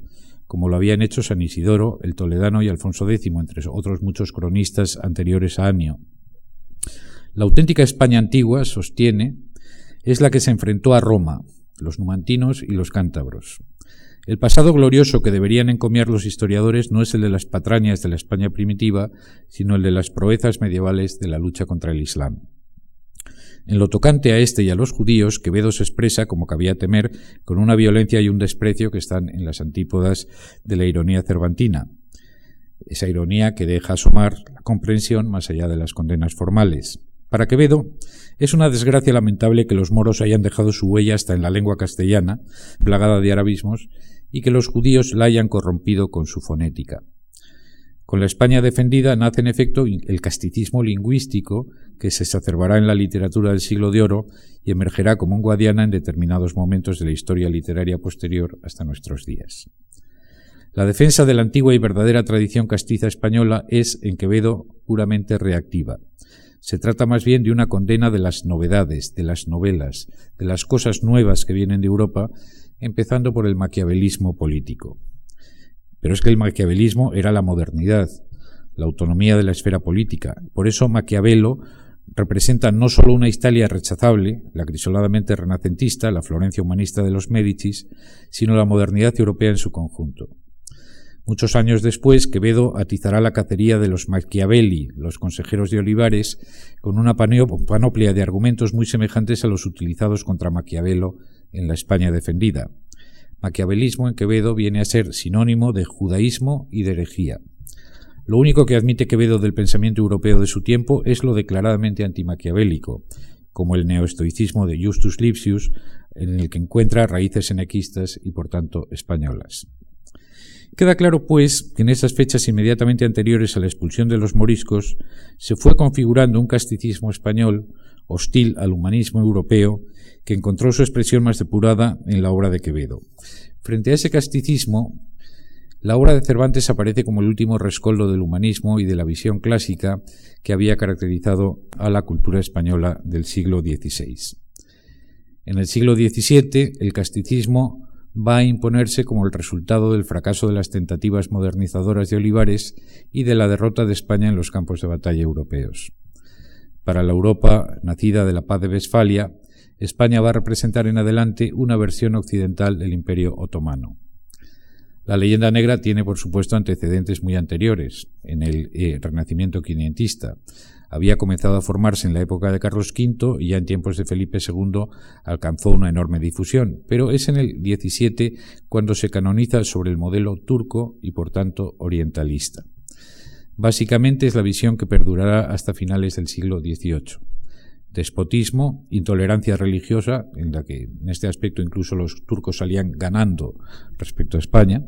como lo habían hecho San Isidoro, el Toledano y Alfonso X, entre otros muchos cronistas anteriores a Anio. La auténtica España antigua, sostiene, es la que se enfrentó a Roma, los numantinos y los cántabros. El pasado glorioso que deberían encomiar los historiadores no es el de las patrañas de la España primitiva, sino el de las proezas medievales de la lucha contra el Islam. En lo tocante a este y a los judíos, Quevedo se expresa, como cabía temer, con una violencia y un desprecio que están en las antípodas de la ironía cervantina. Esa ironía que deja asomar la comprensión más allá de las condenas formales. Para Quevedo, es una desgracia lamentable que los moros hayan dejado su huella hasta en la lengua castellana, plagada de arabismos, y que los judíos la hayan corrompido con su fonética. Con la España defendida nace en efecto el casticismo lingüístico que se exacerbará en la literatura del siglo de oro y emergerá como un guadiana en determinados momentos de la historia literaria posterior hasta nuestros días. La defensa de la antigua y verdadera tradición castiza española es, en Quevedo, puramente reactiva. Se trata más bien de una condena de las novedades, de las novelas, de las cosas nuevas que vienen de Europa, empezando por el maquiavelismo político. Pero es que el maquiavelismo era la modernidad, la autonomía de la esfera política. Por eso Maquiavelo representa no solo una Italia rechazable, la crisoladamente renacentista, la Florencia humanista de los Médicis, sino la modernidad europea en su conjunto. Muchos años después, Quevedo atizará la cacería de los Machiavelli, los consejeros de Olivares, con una panoplia de argumentos muy semejantes a los utilizados contra Maquiavelo en la España defendida. Maquiavelismo en Quevedo viene a ser sinónimo de judaísmo y de herejía. Lo único que admite Quevedo del pensamiento europeo de su tiempo es lo declaradamente antimaquiavélico, como el neoestoicismo de Justus Lipsius, en el que encuentra raíces enequistas y por tanto españolas. Queda claro, pues, que en esas fechas inmediatamente anteriores a la expulsión de los moriscos se fue configurando un casticismo español hostil al humanismo europeo que encontró su expresión más depurada en la obra de Quevedo. Frente a ese casticismo, la obra de Cervantes aparece como el último rescoldo del humanismo y de la visión clásica que había caracterizado a la cultura española del siglo XVI. En el siglo XVII, el casticismo va a imponerse como el resultado del fracaso de las tentativas modernizadoras de Olivares y de la derrota de España en los campos de batalla europeos. Para la Europa nacida de la paz de Westfalia, España va a representar en adelante una versión occidental del Imperio otomano. La leyenda negra tiene, por supuesto, antecedentes muy anteriores, en el eh, Renacimiento quinientista. Había comenzado a formarse en la época de Carlos V y ya en tiempos de Felipe II alcanzó una enorme difusión, pero es en el XVII cuando se canoniza sobre el modelo turco y, por tanto, orientalista. Básicamente es la visión que perdurará hasta finales del siglo XVIII despotismo, intolerancia religiosa, en la que en este aspecto incluso los turcos salían ganando respecto a España,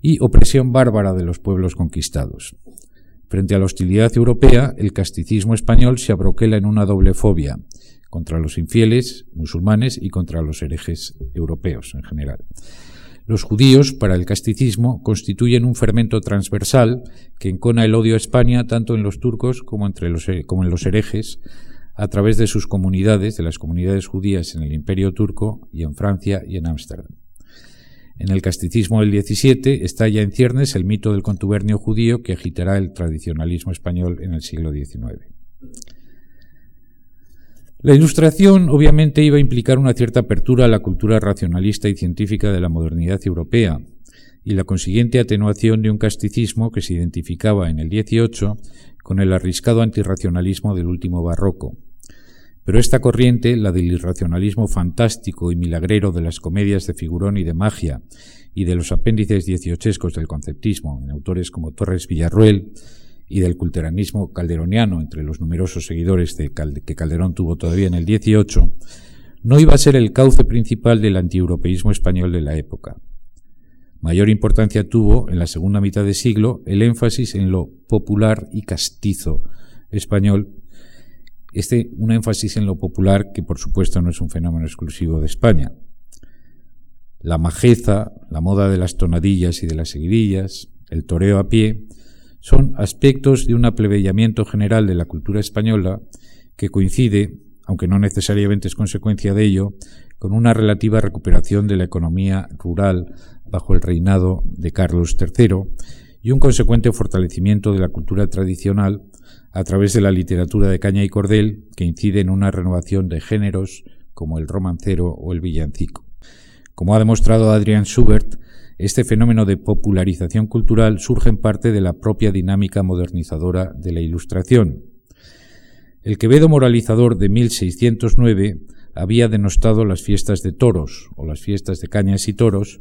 y opresión bárbara de los pueblos conquistados. Frente a la hostilidad europea, el casticismo español se abroquela en una doble fobia, contra los infieles musulmanes y contra los herejes europeos en general. Los judíos, para el casticismo, constituyen un fermento transversal que encona el odio a España tanto en los turcos como, entre los, como en los herejes, a través de sus comunidades, de las comunidades judías en el Imperio turco y en Francia y en Ámsterdam. En el casticismo del XVII está ya en ciernes el mito del contubernio judío que agitará el tradicionalismo español en el siglo XIX. La ilustración obviamente iba a implicar una cierta apertura a la cultura racionalista y científica de la modernidad europea y la consiguiente atenuación de un casticismo que se identificaba en el XVIII con el arriscado antirracionalismo del último barroco. Pero esta corriente, la del irracionalismo fantástico y milagrero de las comedias de figurón y de magia, y de los apéndices dieciochescos del conceptismo, en autores como Torres Villarruel, y del culteranismo calderoniano entre los numerosos seguidores de que Calderón tuvo todavía en el 18, no iba a ser el cauce principal del antieuropeísmo español de la época. Mayor importancia tuvo, en la segunda mitad de siglo, el énfasis en lo popular y castizo español. Este, un énfasis en lo popular que, por supuesto, no es un fenómeno exclusivo de España. La majeza, la moda de las tonadillas y de las seguidillas, el toreo a pie, son aspectos de un aplebeyamiento general de la cultura española que coincide, aunque no necesariamente es consecuencia de ello, con una relativa recuperación de la economía rural bajo el reinado de Carlos III y un consecuente fortalecimiento de la cultura tradicional a través de la literatura de caña y cordel que incide en una renovación de géneros como el romancero o el villancico. Como ha demostrado Adrian Schubert, este fenómeno de popularización cultural surge en parte de la propia dinámica modernizadora de la Ilustración. El Quevedo moralizador de 1609 había denostado las fiestas de toros o las fiestas de cañas y toros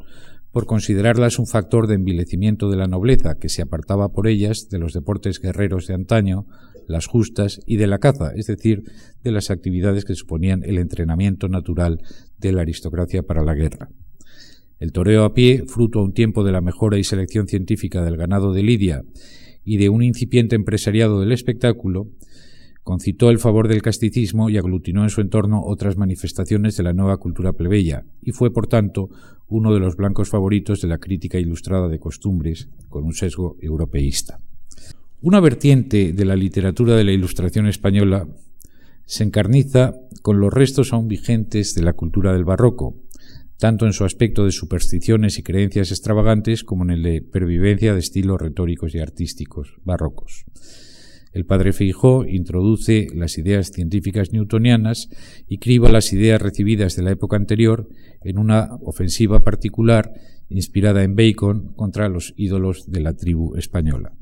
por considerarlas un factor de envilecimiento de la nobleza que se apartaba por ellas de los deportes guerreros de antaño, las justas y de la caza, es decir, de las actividades que suponían el entrenamiento natural de la aristocracia para la guerra. El toreo a pie, fruto a un tiempo de la mejora y selección científica del ganado de Lidia y de un incipiente empresariado del espectáculo, concitó el favor del casticismo y aglutinó en su entorno otras manifestaciones de la nueva cultura plebeya, y fue, por tanto, uno de los blancos favoritos de la crítica ilustrada de costumbres, con un sesgo europeísta. Una vertiente de la literatura de la Ilustración española se encarniza con los restos aún vigentes de la cultura del barroco, tanto en su aspecto de supersticiones y creencias extravagantes como en el de pervivencia de estilos retóricos y artísticos barrocos. El padre Feijó introduce las ideas científicas newtonianas y criba las ideas recibidas de la época anterior en una ofensiva particular inspirada en Bacon contra los ídolos de la tribu española.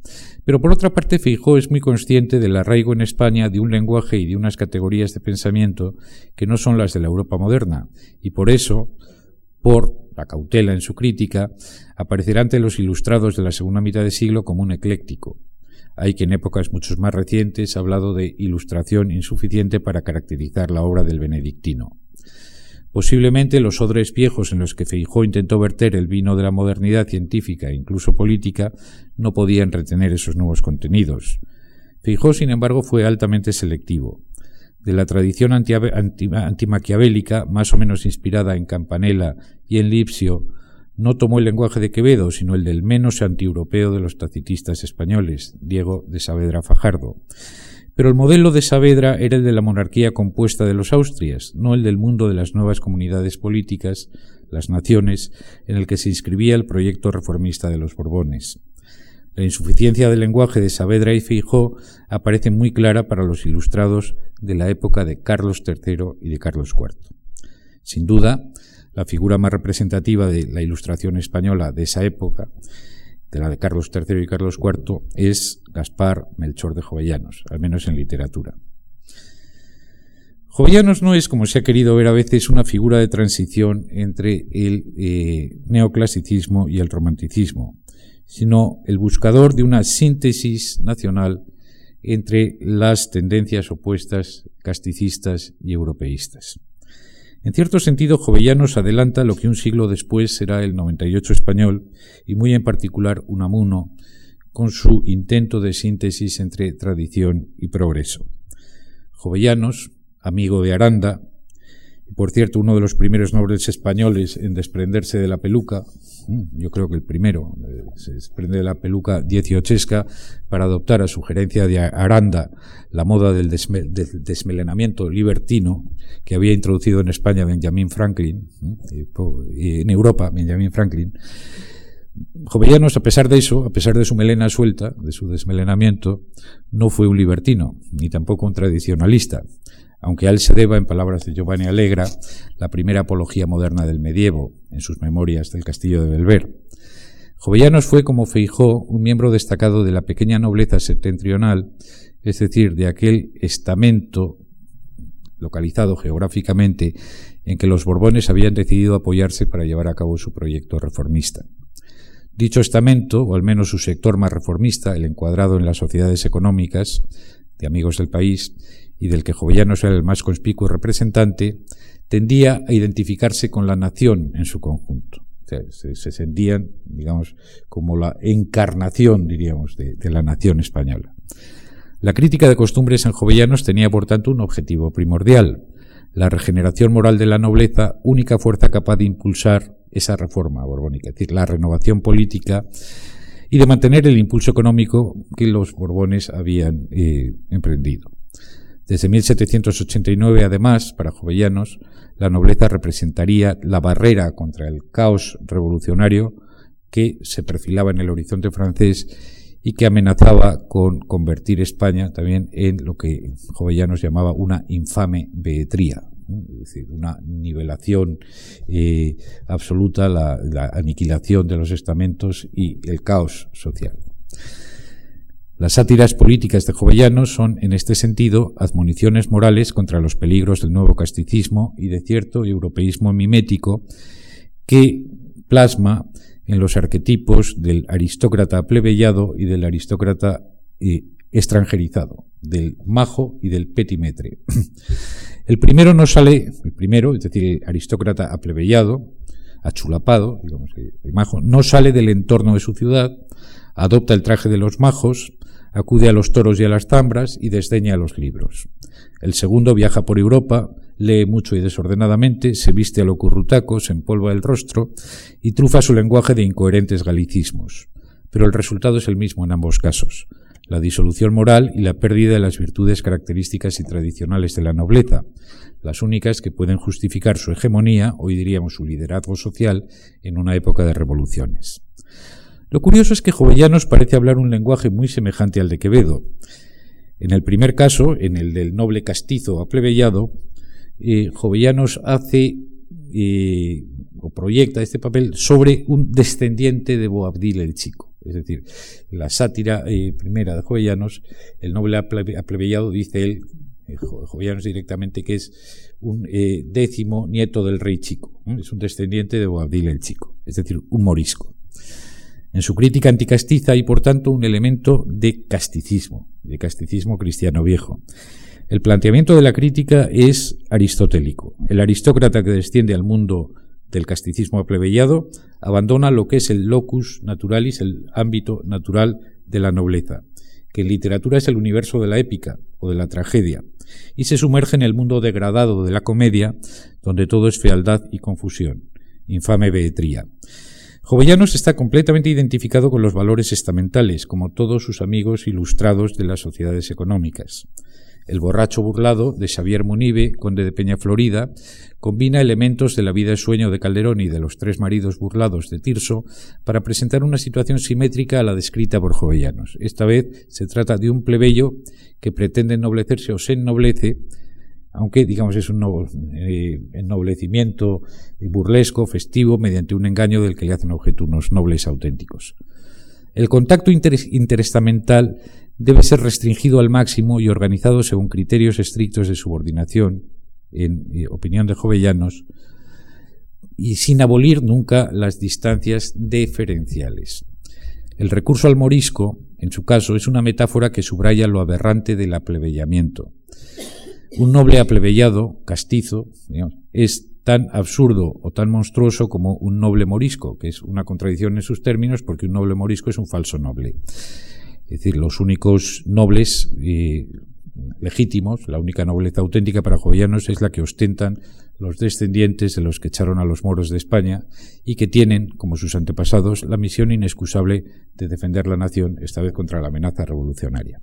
Pero por otra parte, Feijó es muy consciente del arraigo en España de un lenguaje y de unas categorías de pensamiento que no son las de la Europa moderna, y por eso por la cautela en su crítica, aparecerá ante los ilustrados de la segunda mitad de siglo como un ecléctico. Hay que en épocas mucho más recientes ha hablado de ilustración insuficiente para caracterizar la obra del benedictino. Posiblemente los odres viejos en los que Feijó intentó verter el vino de la modernidad científica e incluso política no podían retener esos nuevos contenidos. Feijó, sin embargo, fue altamente selectivo de la tradición antimaquiavélica, más o menos inspirada en Campanella y en Lipsio, no tomó el lenguaje de Quevedo, sino el del menos antieuropeo de los tacitistas españoles, Diego de Saavedra Fajardo. Pero el modelo de Saavedra era el de la monarquía compuesta de los Austrias, no el del mundo de las nuevas comunidades políticas, las naciones, en el que se inscribía el proyecto reformista de los Borbones. La insuficiencia del lenguaje de Saavedra y Feijó aparece muy clara para los ilustrados de la época de Carlos III y de Carlos IV. Sin duda, la figura más representativa de la ilustración española de esa época, de la de Carlos III y Carlos IV, es Gaspar Melchor de Jovellanos, al menos en literatura. Jovellanos no es, como se ha querido ver a veces, una figura de transición entre el eh, neoclasicismo y el romanticismo, sino el buscador de una síntesis nacional entre las tendencias opuestas casticistas y europeístas. En cierto sentido, Jovellanos adelanta lo que un siglo después será el 98 español y muy en particular Unamuno, con su intento de síntesis entre tradición y progreso. Jovellanos, amigo de Aranda, por cierto, uno de los primeros nobles españoles en desprenderse de la peluca, yo creo que el primero, eh, se desprende de la peluca dieciochesca para adoptar a sugerencia de Aranda la moda del, desmelenamiento libertino que había introducido en España Benjamin Franklin, y en Europa Benjamin Franklin. Jovellanos, a pesar de eso, a pesar de su melena suelta, de su desmelenamiento, no fue un libertino, ni tampoco un tradicionalista aunque a él se deba, en palabras de Giovanni Allegra, la primera apología moderna del medievo, en sus memorias del castillo de Belver. Jovellanos fue, como Feijó, un miembro destacado de la pequeña nobleza septentrional, es decir, de aquel estamento localizado geográficamente en que los Borbones habían decidido apoyarse para llevar a cabo su proyecto reformista. Dicho estamento, o al menos su sector más reformista, el encuadrado en las sociedades económicas de amigos del país y del que Jovellanos era el más conspicuo representante, tendía a identificarse con la nación en su conjunto. se, sentían, digamos, como la encarnación, diríamos, de, la nación española. La crítica de costumbres en Jovellanos tenía, por tanto, un objetivo primordial, la regeneración moral de la nobleza, única fuerza capaz de impulsar esa reforma borbónica, es decir, la renovación política y de mantener el impulso económico que los Borbones habían eh, emprendido. Desde 1789, además, para Jovellanos, la nobleza representaría la barrera contra el caos revolucionario que se perfilaba en el horizonte francés y que amenazaba con convertir España también en lo que Jovellanos llamaba una infame beetría, es decir, una nivelación eh, absoluta, la, aniquilación de los estamentos y el caos social. Las sátiras políticas de Jovellanos son, en este sentido, admoniciones morales contra los peligros del nuevo casticismo y de cierto europeísmo mimético que plasma en los arquetipos del aristócrata plebeyado y del aristócrata eh, extranjerizado, del majo y del petimetre. El primero no sale, el primero, es decir, el aristócrata aplebeyado, achulapado, digamos, el majo, no sale del entorno de su ciudad, adopta el traje de los majos, acude a los toros y a las zambras y desdeña los libros. El segundo viaja por Europa, lee mucho y desordenadamente, se viste a lo currutaco, se empolva el rostro y trufa su lenguaje de incoherentes galicismos. Pero el resultado es el mismo en ambos casos la disolución moral y la pérdida de las virtudes características y tradicionales de la nobleza, las únicas que pueden justificar su hegemonía, hoy diríamos su liderazgo social, en una época de revoluciones. Lo curioso es que Jovellanos parece hablar un lenguaje muy semejante al de Quevedo. En el primer caso, en el del noble castizo aplebeyado, eh, Jovellanos hace eh, o proyecta este papel sobre un descendiente de Boabdil el Chico. Es decir, la sátira eh, primera de Jovellanos, el noble aplebeyado, dice él, eh, Jovellanos directamente, que es un décimo nieto del rey chico. Es un descendiente de Boabdil el Chico, es decir, un morisco. En su crítica anticastiza hay, por tanto, un elemento de casticismo, de casticismo cristiano viejo. El planteamiento de la crítica es aristotélico. El aristócrata que desciende al mundo del casticismo plebeyado, abandona lo que es el locus naturalis, el ámbito natural de la nobleza, que en literatura es el universo de la épica o de la tragedia, y se sumerge en el mundo degradado de la comedia, donde todo es fealdad y confusión, infame beetría. Jovellanos está completamente identificado con los valores estamentales, como todos sus amigos ilustrados de las sociedades económicas. El borracho burlado de Xavier Munive, conde de Peña Florida, combina elementos de la vida de sueño de Calderón y de los tres maridos burlados de Tirso para presentar una situación simétrica a la descrita por Jovellanos. Esta vez se trata de un plebeyo que pretende ennoblecerse o se ennoblece, aunque digamos es un eh, ennoblecimiento burlesco, festivo, mediante un engaño del que le hacen objeto unos nobles auténticos. El contacto interestamental debe ser restringido al máximo y organizado según criterios estrictos de subordinación, en eh, opinión de Jovellanos, y sin abolir nunca las distancias deferenciales. El recurso al morisco, en su caso, es una metáfora que subraya lo aberrante del aplebellamiento. Un noble aplebellado, castizo, es tan absurdo o tan monstruoso como un noble morisco, que es una contradicción en sus términos porque un noble morisco es un falso noble. Es decir, los únicos nobles eh, legítimos, la única nobleza auténtica para Jovellanos es la que ostentan los descendientes de los que echaron a los moros de España y que tienen, como sus antepasados, la misión inexcusable de defender la nación, esta vez contra la amenaza revolucionaria.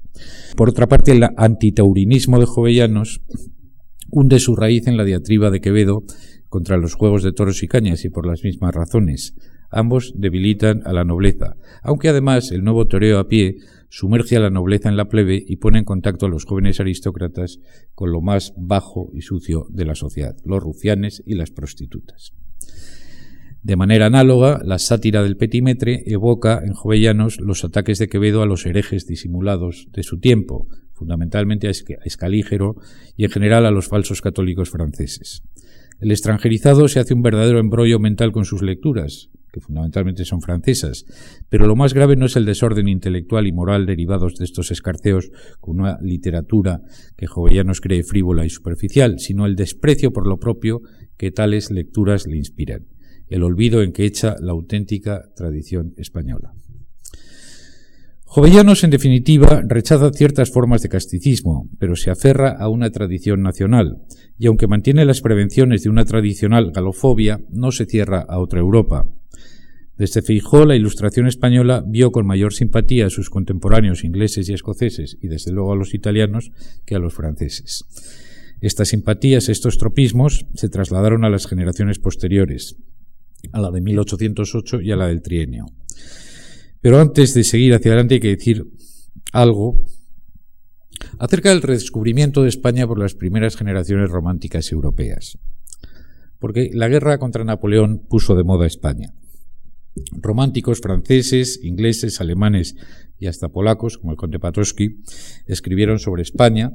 Por otra parte, el antitaurinismo de Jovellanos hunde su raíz en la diatriba de Quevedo contra los juegos de toros y cañas y por las mismas razones. Ambos debilitan a la nobleza, aunque además el nuevo toreo a pie sumerge a la nobleza en la plebe y pone en contacto a los jóvenes aristócratas con lo más bajo y sucio de la sociedad, los rufianes y las prostitutas. De manera análoga, la sátira del petimetre evoca en Jovellanos los ataques de Quevedo a los herejes disimulados de su tiempo, fundamentalmente a Escalígero y en general a los falsos católicos franceses. El extranjerizado se hace un verdadero embrollo mental con sus lecturas, que fundamentalmente son francesas, pero lo más grave no es el desorden intelectual y moral derivados de estos escarceos con una literatura que Jovellanos cree frívola y superficial, sino el desprecio por lo propio que tales lecturas le inspiran, el olvido en que echa la auténtica tradición española. Jovellanos, en definitiva, rechaza ciertas formas de casticismo, pero se aferra a una tradición nacional, y aunque mantiene las prevenciones de una tradicional galofobia, no se cierra a otra Europa. Desde Feijó, la Ilustración española vio con mayor simpatía a sus contemporáneos ingleses y escoceses, y desde luego a los italianos, que a los franceses. Estas simpatías, estos tropismos, se trasladaron a las generaciones posteriores, a la de 1808 y a la del trienio. Pero antes de seguir hacia adelante hay que decir algo acerca del redescubrimiento de España por las primeras generaciones románticas europeas. Porque la guerra contra Napoleón puso de moda España. Románticos franceses, ingleses, alemanes y hasta polacos, como el conde Patrowski, escribieron sobre España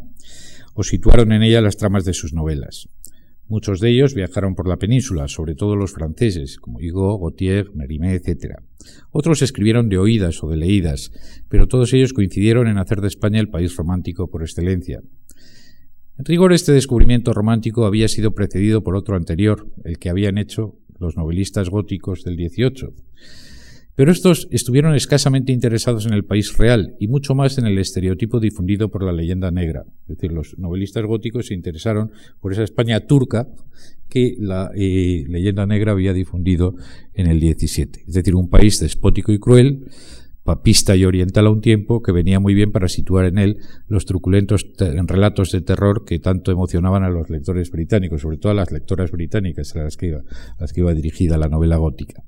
o situaron en ella las tramas de sus novelas. Muchos de ellos viajaron por la península, sobre todo los franceses, como Hugo, Gautier, Mérimée, etc. Otros escribieron de oídas o de leídas, pero todos ellos coincidieron en hacer de España el país romántico por excelencia. En rigor, este descubrimiento romántico había sido precedido por otro anterior, el que habían hecho los novelistas góticos del XVIII. Pero estos estuvieron escasamente interesados en el país real y mucho más en el estereotipo difundido por la leyenda negra. Es decir, los novelistas góticos se interesaron por esa España turca que la eh, leyenda negra había difundido en el XVII. Es decir, un país despótico y cruel, papista y oriental a un tiempo, que venía muy bien para situar en él los truculentos relatos de terror que tanto emocionaban a los lectores británicos, sobre todo a las lectoras británicas a las que iba, a las que iba dirigida la novela gótica.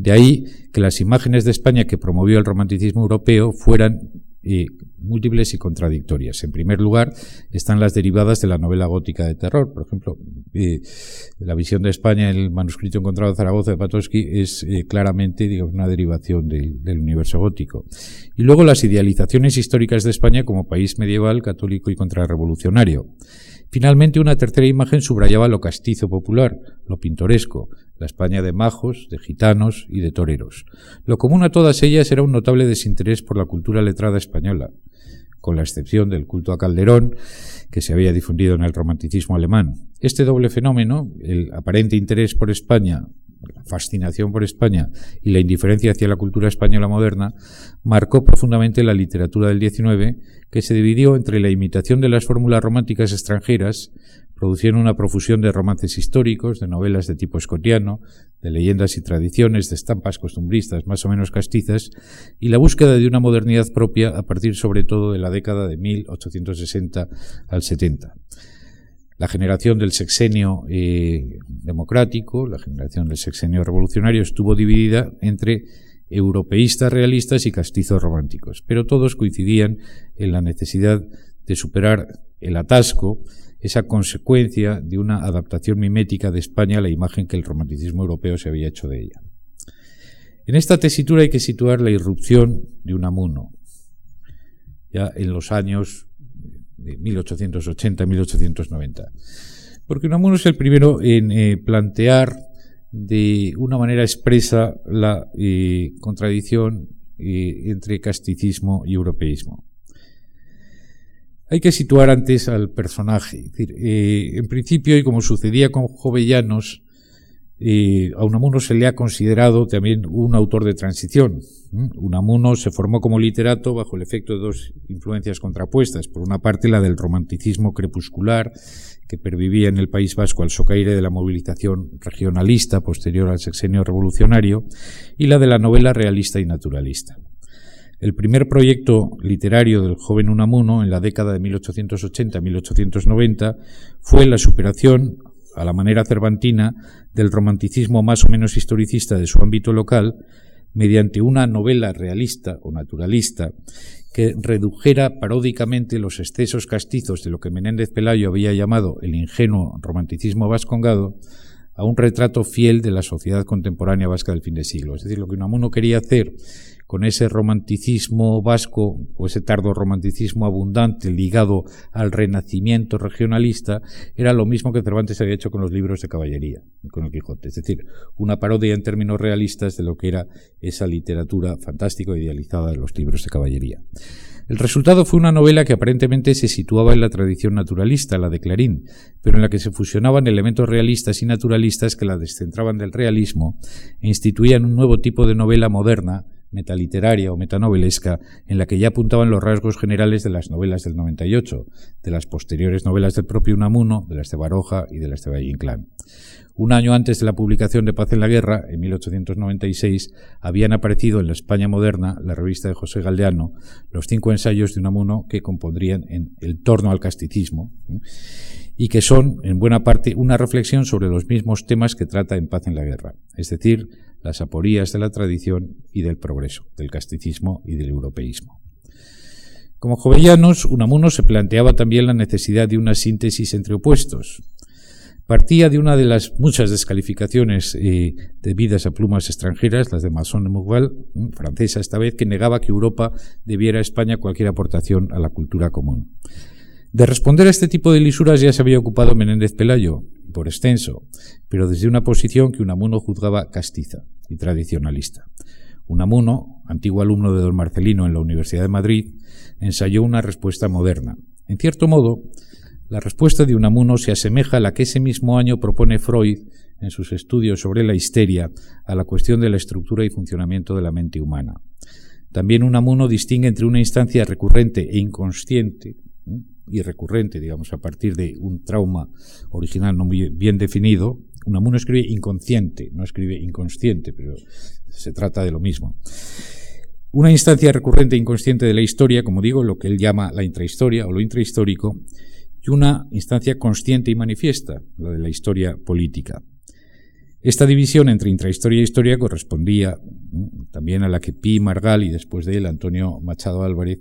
De ahí que las imágenes de España que promovió el romanticismo europeo fueran eh, múltiples y contradictorias. En primer lugar, están las derivadas de la novela gótica de terror. Por ejemplo, eh, la visión de España en el manuscrito encontrado en Zaragoza de Patosky es eh, claramente digamos, una derivación del universo gótico. Y luego las idealizaciones históricas de España como país medieval, católico y contrarrevolucionario. Finalmente, una tercera imagen subrayaba lo castizo popular, lo pintoresco, la España de majos, de gitanos y de toreros. Lo común a todas ellas era un notable desinterés por la cultura letrada española, con la excepción del culto a Calderón, que se había difundido en el romanticismo alemán. Este doble fenómeno, el aparente interés por España fascinación por España y la indiferencia hacia la cultura española moderna, marcó profundamente la literatura del XIX, que se dividió entre la imitación de las fórmulas románticas extranjeras, produciendo una profusión de romances históricos, de novelas de tipo escotiano, de leyendas y tradiciones, de estampas costumbristas más o menos castizas, y la búsqueda de una modernidad propia a partir sobre todo de la década de 1860 al 70 la generación del sexenio eh, democrático, la generación del sexenio revolucionario estuvo dividida entre europeístas realistas y castizos románticos, pero todos coincidían en la necesidad de superar el atasco, esa consecuencia de una adaptación mimética de España a la imagen que el romanticismo europeo se había hecho de ella. En esta tesitura hay que situar la irrupción de Unamuno, ya en los años de 1880-1890. Porque Unamuno es el primero en eh, plantear de una manera expresa la eh, contradicción eh, entre casticismo y europeísmo. Hay que situar antes al personaje. en principio, y como sucedía con Jovellanos, a Unamuno se le ha considerado también un autor de transición. Unamuno se formó como literato bajo el efecto de dos influencias contrapuestas. Por una parte, la del romanticismo crepuscular, que pervivía en el País Vasco al socaire de la movilización regionalista posterior al sexenio revolucionario, y la de la novela realista y naturalista. El primer proyecto literario del joven Unamuno en la década de 1880-1890 fue la superación a la manera cervantina del romanticismo más o menos historicista de su ámbito local, mediante una novela realista o naturalista que redujera paródicamente los excesos castizos de lo que Menéndez Pelayo había llamado el ingenuo romanticismo vascongado a un retrato fiel de la sociedad contemporánea vasca del fin de siglo. Es decir, lo que Unamuno quería hacer con ese romanticismo vasco o ese tardo romanticismo abundante ligado al renacimiento regionalista era lo mismo que Cervantes había hecho con los libros de caballería, con el Quijote, es decir, una parodia en términos realistas de lo que era esa literatura fantástica idealizada de los libros de caballería. El resultado fue una novela que aparentemente se situaba en la tradición naturalista, la de Clarín, pero en la que se fusionaban elementos realistas y naturalistas que la descentraban del realismo e instituían un nuevo tipo de novela moderna, metaliteraria o metanovelesca, en la que ya apuntaban los rasgos generales de las novelas del 98, de las posteriores novelas del propio Unamuno, de las de Baroja y de las de Valle Inclán. Un año antes de la publicación de Paz en la Guerra, en 1896, habían aparecido en la España moderna, la revista de José Galdeano, los cinco ensayos de Unamuno que compondrían en el torno al casticismo y que son, en buena parte, una reflexión sobre los mismos temas que trata en Paz en la Guerra, es decir, las aporías de la tradición y del progreso, del casticismo y del europeísmo. Como jovellanos, Unamuno se planteaba también la necesidad de una síntesis entre opuestos, partía de una de las muchas descalificaciones eh, debidas a plumas extranjeras, las de Masson de Mouval, mm, francesa esta vez, que negaba que Europa debiera a España cualquier aportación a la cultura común. De responder a este tipo de lisuras ya se había ocupado Menéndez Pelayo, por extenso, pero desde una posición que Unamuno juzgaba castiza y tradicionalista. Unamuno, antiguo alumno de don Marcelino en la Universidad de Madrid, ensayó una respuesta moderna. En cierto modo, la respuesta de Unamuno se asemeja a la que ese mismo año propone Freud en sus estudios sobre la histeria a la cuestión de la estructura y funcionamiento de la mente humana. También Unamuno distingue entre una instancia recurrente e inconsciente, y recurrente, digamos, a partir de un trauma original no muy bien definido. Unamuno escribe inconsciente, no escribe inconsciente, pero se trata de lo mismo. Una instancia recurrente e inconsciente de la historia, como digo, lo que él llama la intrahistoria o lo intrahistórico, y una instancia consciente y manifiesta, la de la historia política. Esta división entre intrahistoria e historia correspondía también a la que Pi Margal y después de él Antonio Machado Álvarez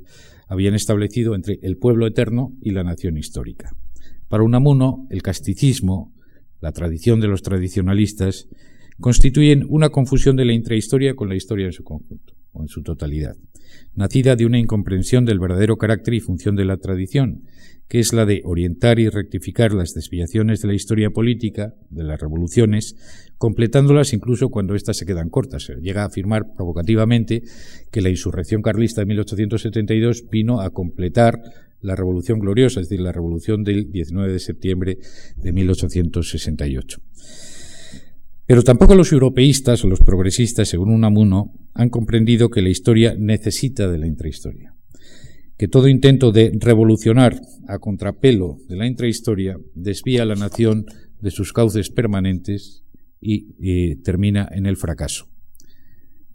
habían establecido entre el pueblo eterno y la nación histórica. Para Unamuno, el casticismo, la tradición de los tradicionalistas, constituyen una confusión de la intrahistoria con la historia en su conjunto o en su totalidad, nacida de una incomprensión del verdadero carácter y función de la tradición, que es la de orientar y rectificar las desviaciones de la historia política, de las revoluciones, completándolas incluso cuando éstas se quedan cortas. Llega a afirmar provocativamente que la insurrección carlista de 1872 vino a completar la Revolución Gloriosa, es decir, la Revolución del 19 de septiembre de 1868. Pero tampoco los europeístas o los progresistas, según Unamuno, han comprendido que la historia necesita de la intrahistoria que todo intento de revolucionar a contrapelo de la intrahistoria desvía a la nación de sus cauces permanentes y termina en el fracaso.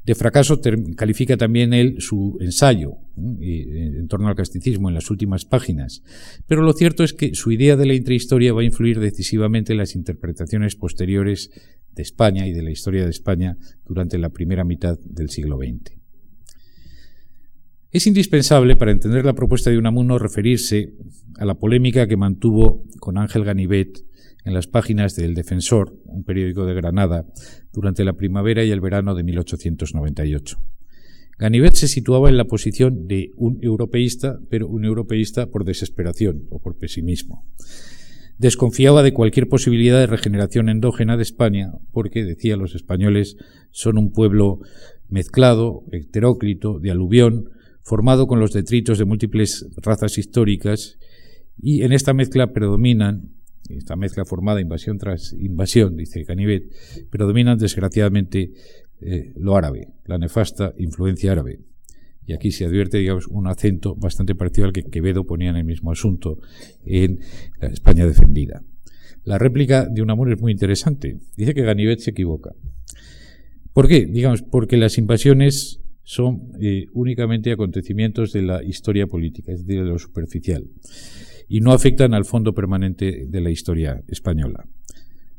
De fracaso califica también él su ensayo eh, en torno al casticismo en las últimas páginas, pero lo cierto es que su idea de la intrahistoria va a influir decisivamente en las interpretaciones posteriores de España y de la historia de España durante la primera mitad del siglo XX. Es indispensable para entender la propuesta de Unamuno referirse a la polémica que mantuvo con Ángel Ganivet en las páginas del Defensor, un periódico de Granada, durante la primavera y el verano de 1898. Ganivet se situaba en la posición de un europeísta, pero un europeísta por desesperación o por pesimismo. Desconfiaba de cualquier posibilidad de regeneración endógena de España, porque, decía, los españoles son un pueblo mezclado, heteróclito, de aluvión, formado con los detritos de múltiples razas históricas, y en esta mezcla predominan, esta mezcla formada invasión tras invasión, dice Canivet, predominan desgraciadamente eh, lo árabe, la nefasta influencia árabe. Y aquí se advierte, digamos, un acento bastante parecido al que Quevedo ponía en el mismo asunto en la España defendida. La réplica de Unamuno es muy interesante. Dice que Ganivet se equivoca. ¿Por qué? Digamos, porque las invasiones son eh, únicamente acontecimientos de la historia política, es decir, de lo superficial, y no afectan al fondo permanente de la historia española.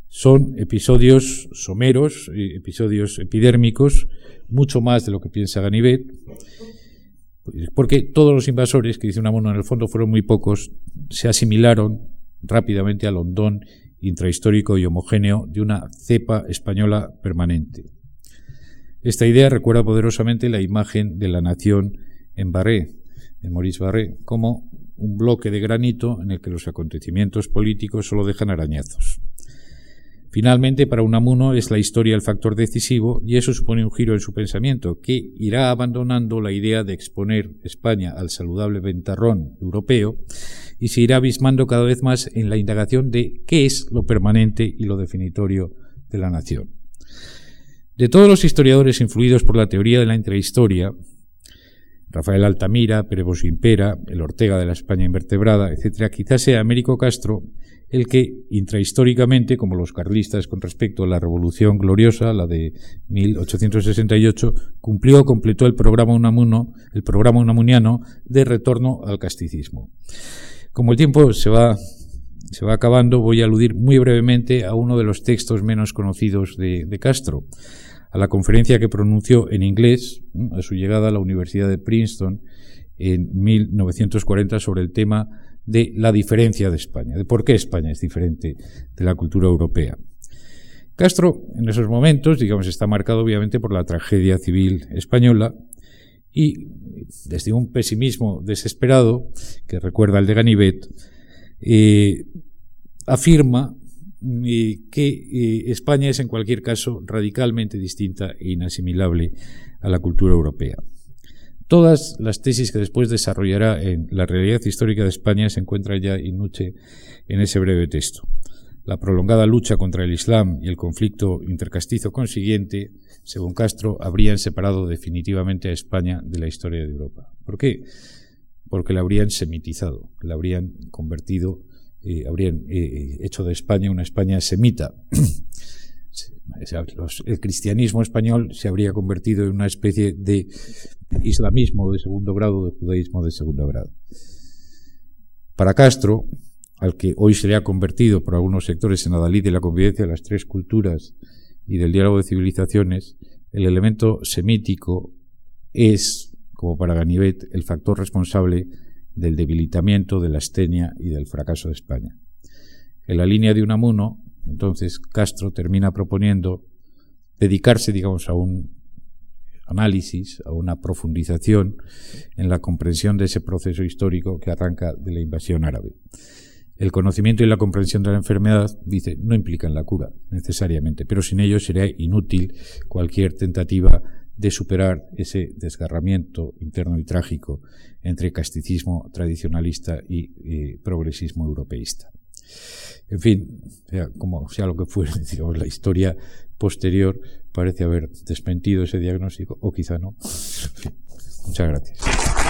Son episodios someros, eh, episodios epidérmicos, mucho más de lo que piensa Ganivet, pues, porque todos los invasores, que dice una mono en el fondo fueron muy pocos, se asimilaron rápidamente a Londón intrahistórico y homogéneo de una cepa española permanente. Esta idea recuerda poderosamente la imagen de la nación en Barré, en Maurice Barré, como un bloque de granito en el que los acontecimientos políticos solo dejan arañazos. Finalmente, para Unamuno es la historia el factor decisivo y eso supone un giro en su pensamiento, que irá abandonando la idea de exponer España al saludable ventarrón europeo y se irá abismando cada vez más en la indagación de qué es lo permanente y lo definitorio de la nación. De todos los historiadores influidos por la teoría de la intrahistoria, Rafael Altamira, Perevos Impera, el Ortega de la España invertebrada, etc., quizás sea Américo Castro el que intrahistóricamente, como los carlistas con respecto a la Revolución Gloriosa, la de 1868, cumplió o completó el programa Unamuno, el programa unamuniano de retorno al casticismo. Como el tiempo se va, se va acabando, voy a aludir muy brevemente a uno de los textos menos conocidos de Castro, a la conferencia que pronunció en inglés a su llegada a la Universidad de Princeton en 1940 sobre el tema de la diferencia de España, de por qué España es diferente de la cultura europea. Castro, en esos momentos, digamos, está marcado obviamente por la tragedia civil española y desde un pesimismo desesperado, que recuerda al de Ganivet, eh, afirma que eh, España es en cualquier caso radicalmente distinta e inasimilable a la cultura europea. Todas las tesis que después desarrollará en La realidad histórica de España se encuentran ya Nuche en ese breve texto. La prolongada lucha contra el Islam y el conflicto intercastizo consiguiente, según Castro, habrían separado definitivamente a España de la historia de Europa. ¿Por qué? Porque la habrían semitizado, la habrían convertido, eh, habrían hecho de España una España semita. el cristianismo español se habría convertido en una especie de islamismo de segundo grado, de judaísmo de segundo grado. Para Castro, al que hoy se le ha convertido por algunos sectores en adalid de la convivencia de las tres culturas y del diálogo de civilizaciones, el elemento semítico es, como para Ganivet, el factor responsable del debilitamiento, de la astenia y del fracaso de España. En la línea de Unamuno, entonces Castro termina proponiendo dedicarse, digamos, a un análisis, a una profundización en la comprensión de ese proceso histórico que arranca de la invasión árabe. El conocimiento y la comprensión de la enfermedad, dice, no implican la cura necesariamente, pero sin ello sería inútil cualquier tentativa de superar ese desgarramiento interno y trágico entre casticismo tradicionalista y eh, progresismo europeísta. En fin, sea, como sea lo que fuere, digamos, la historia posterior parece haber desmentido ese diagnóstico, o quizá no. Muchas gracias.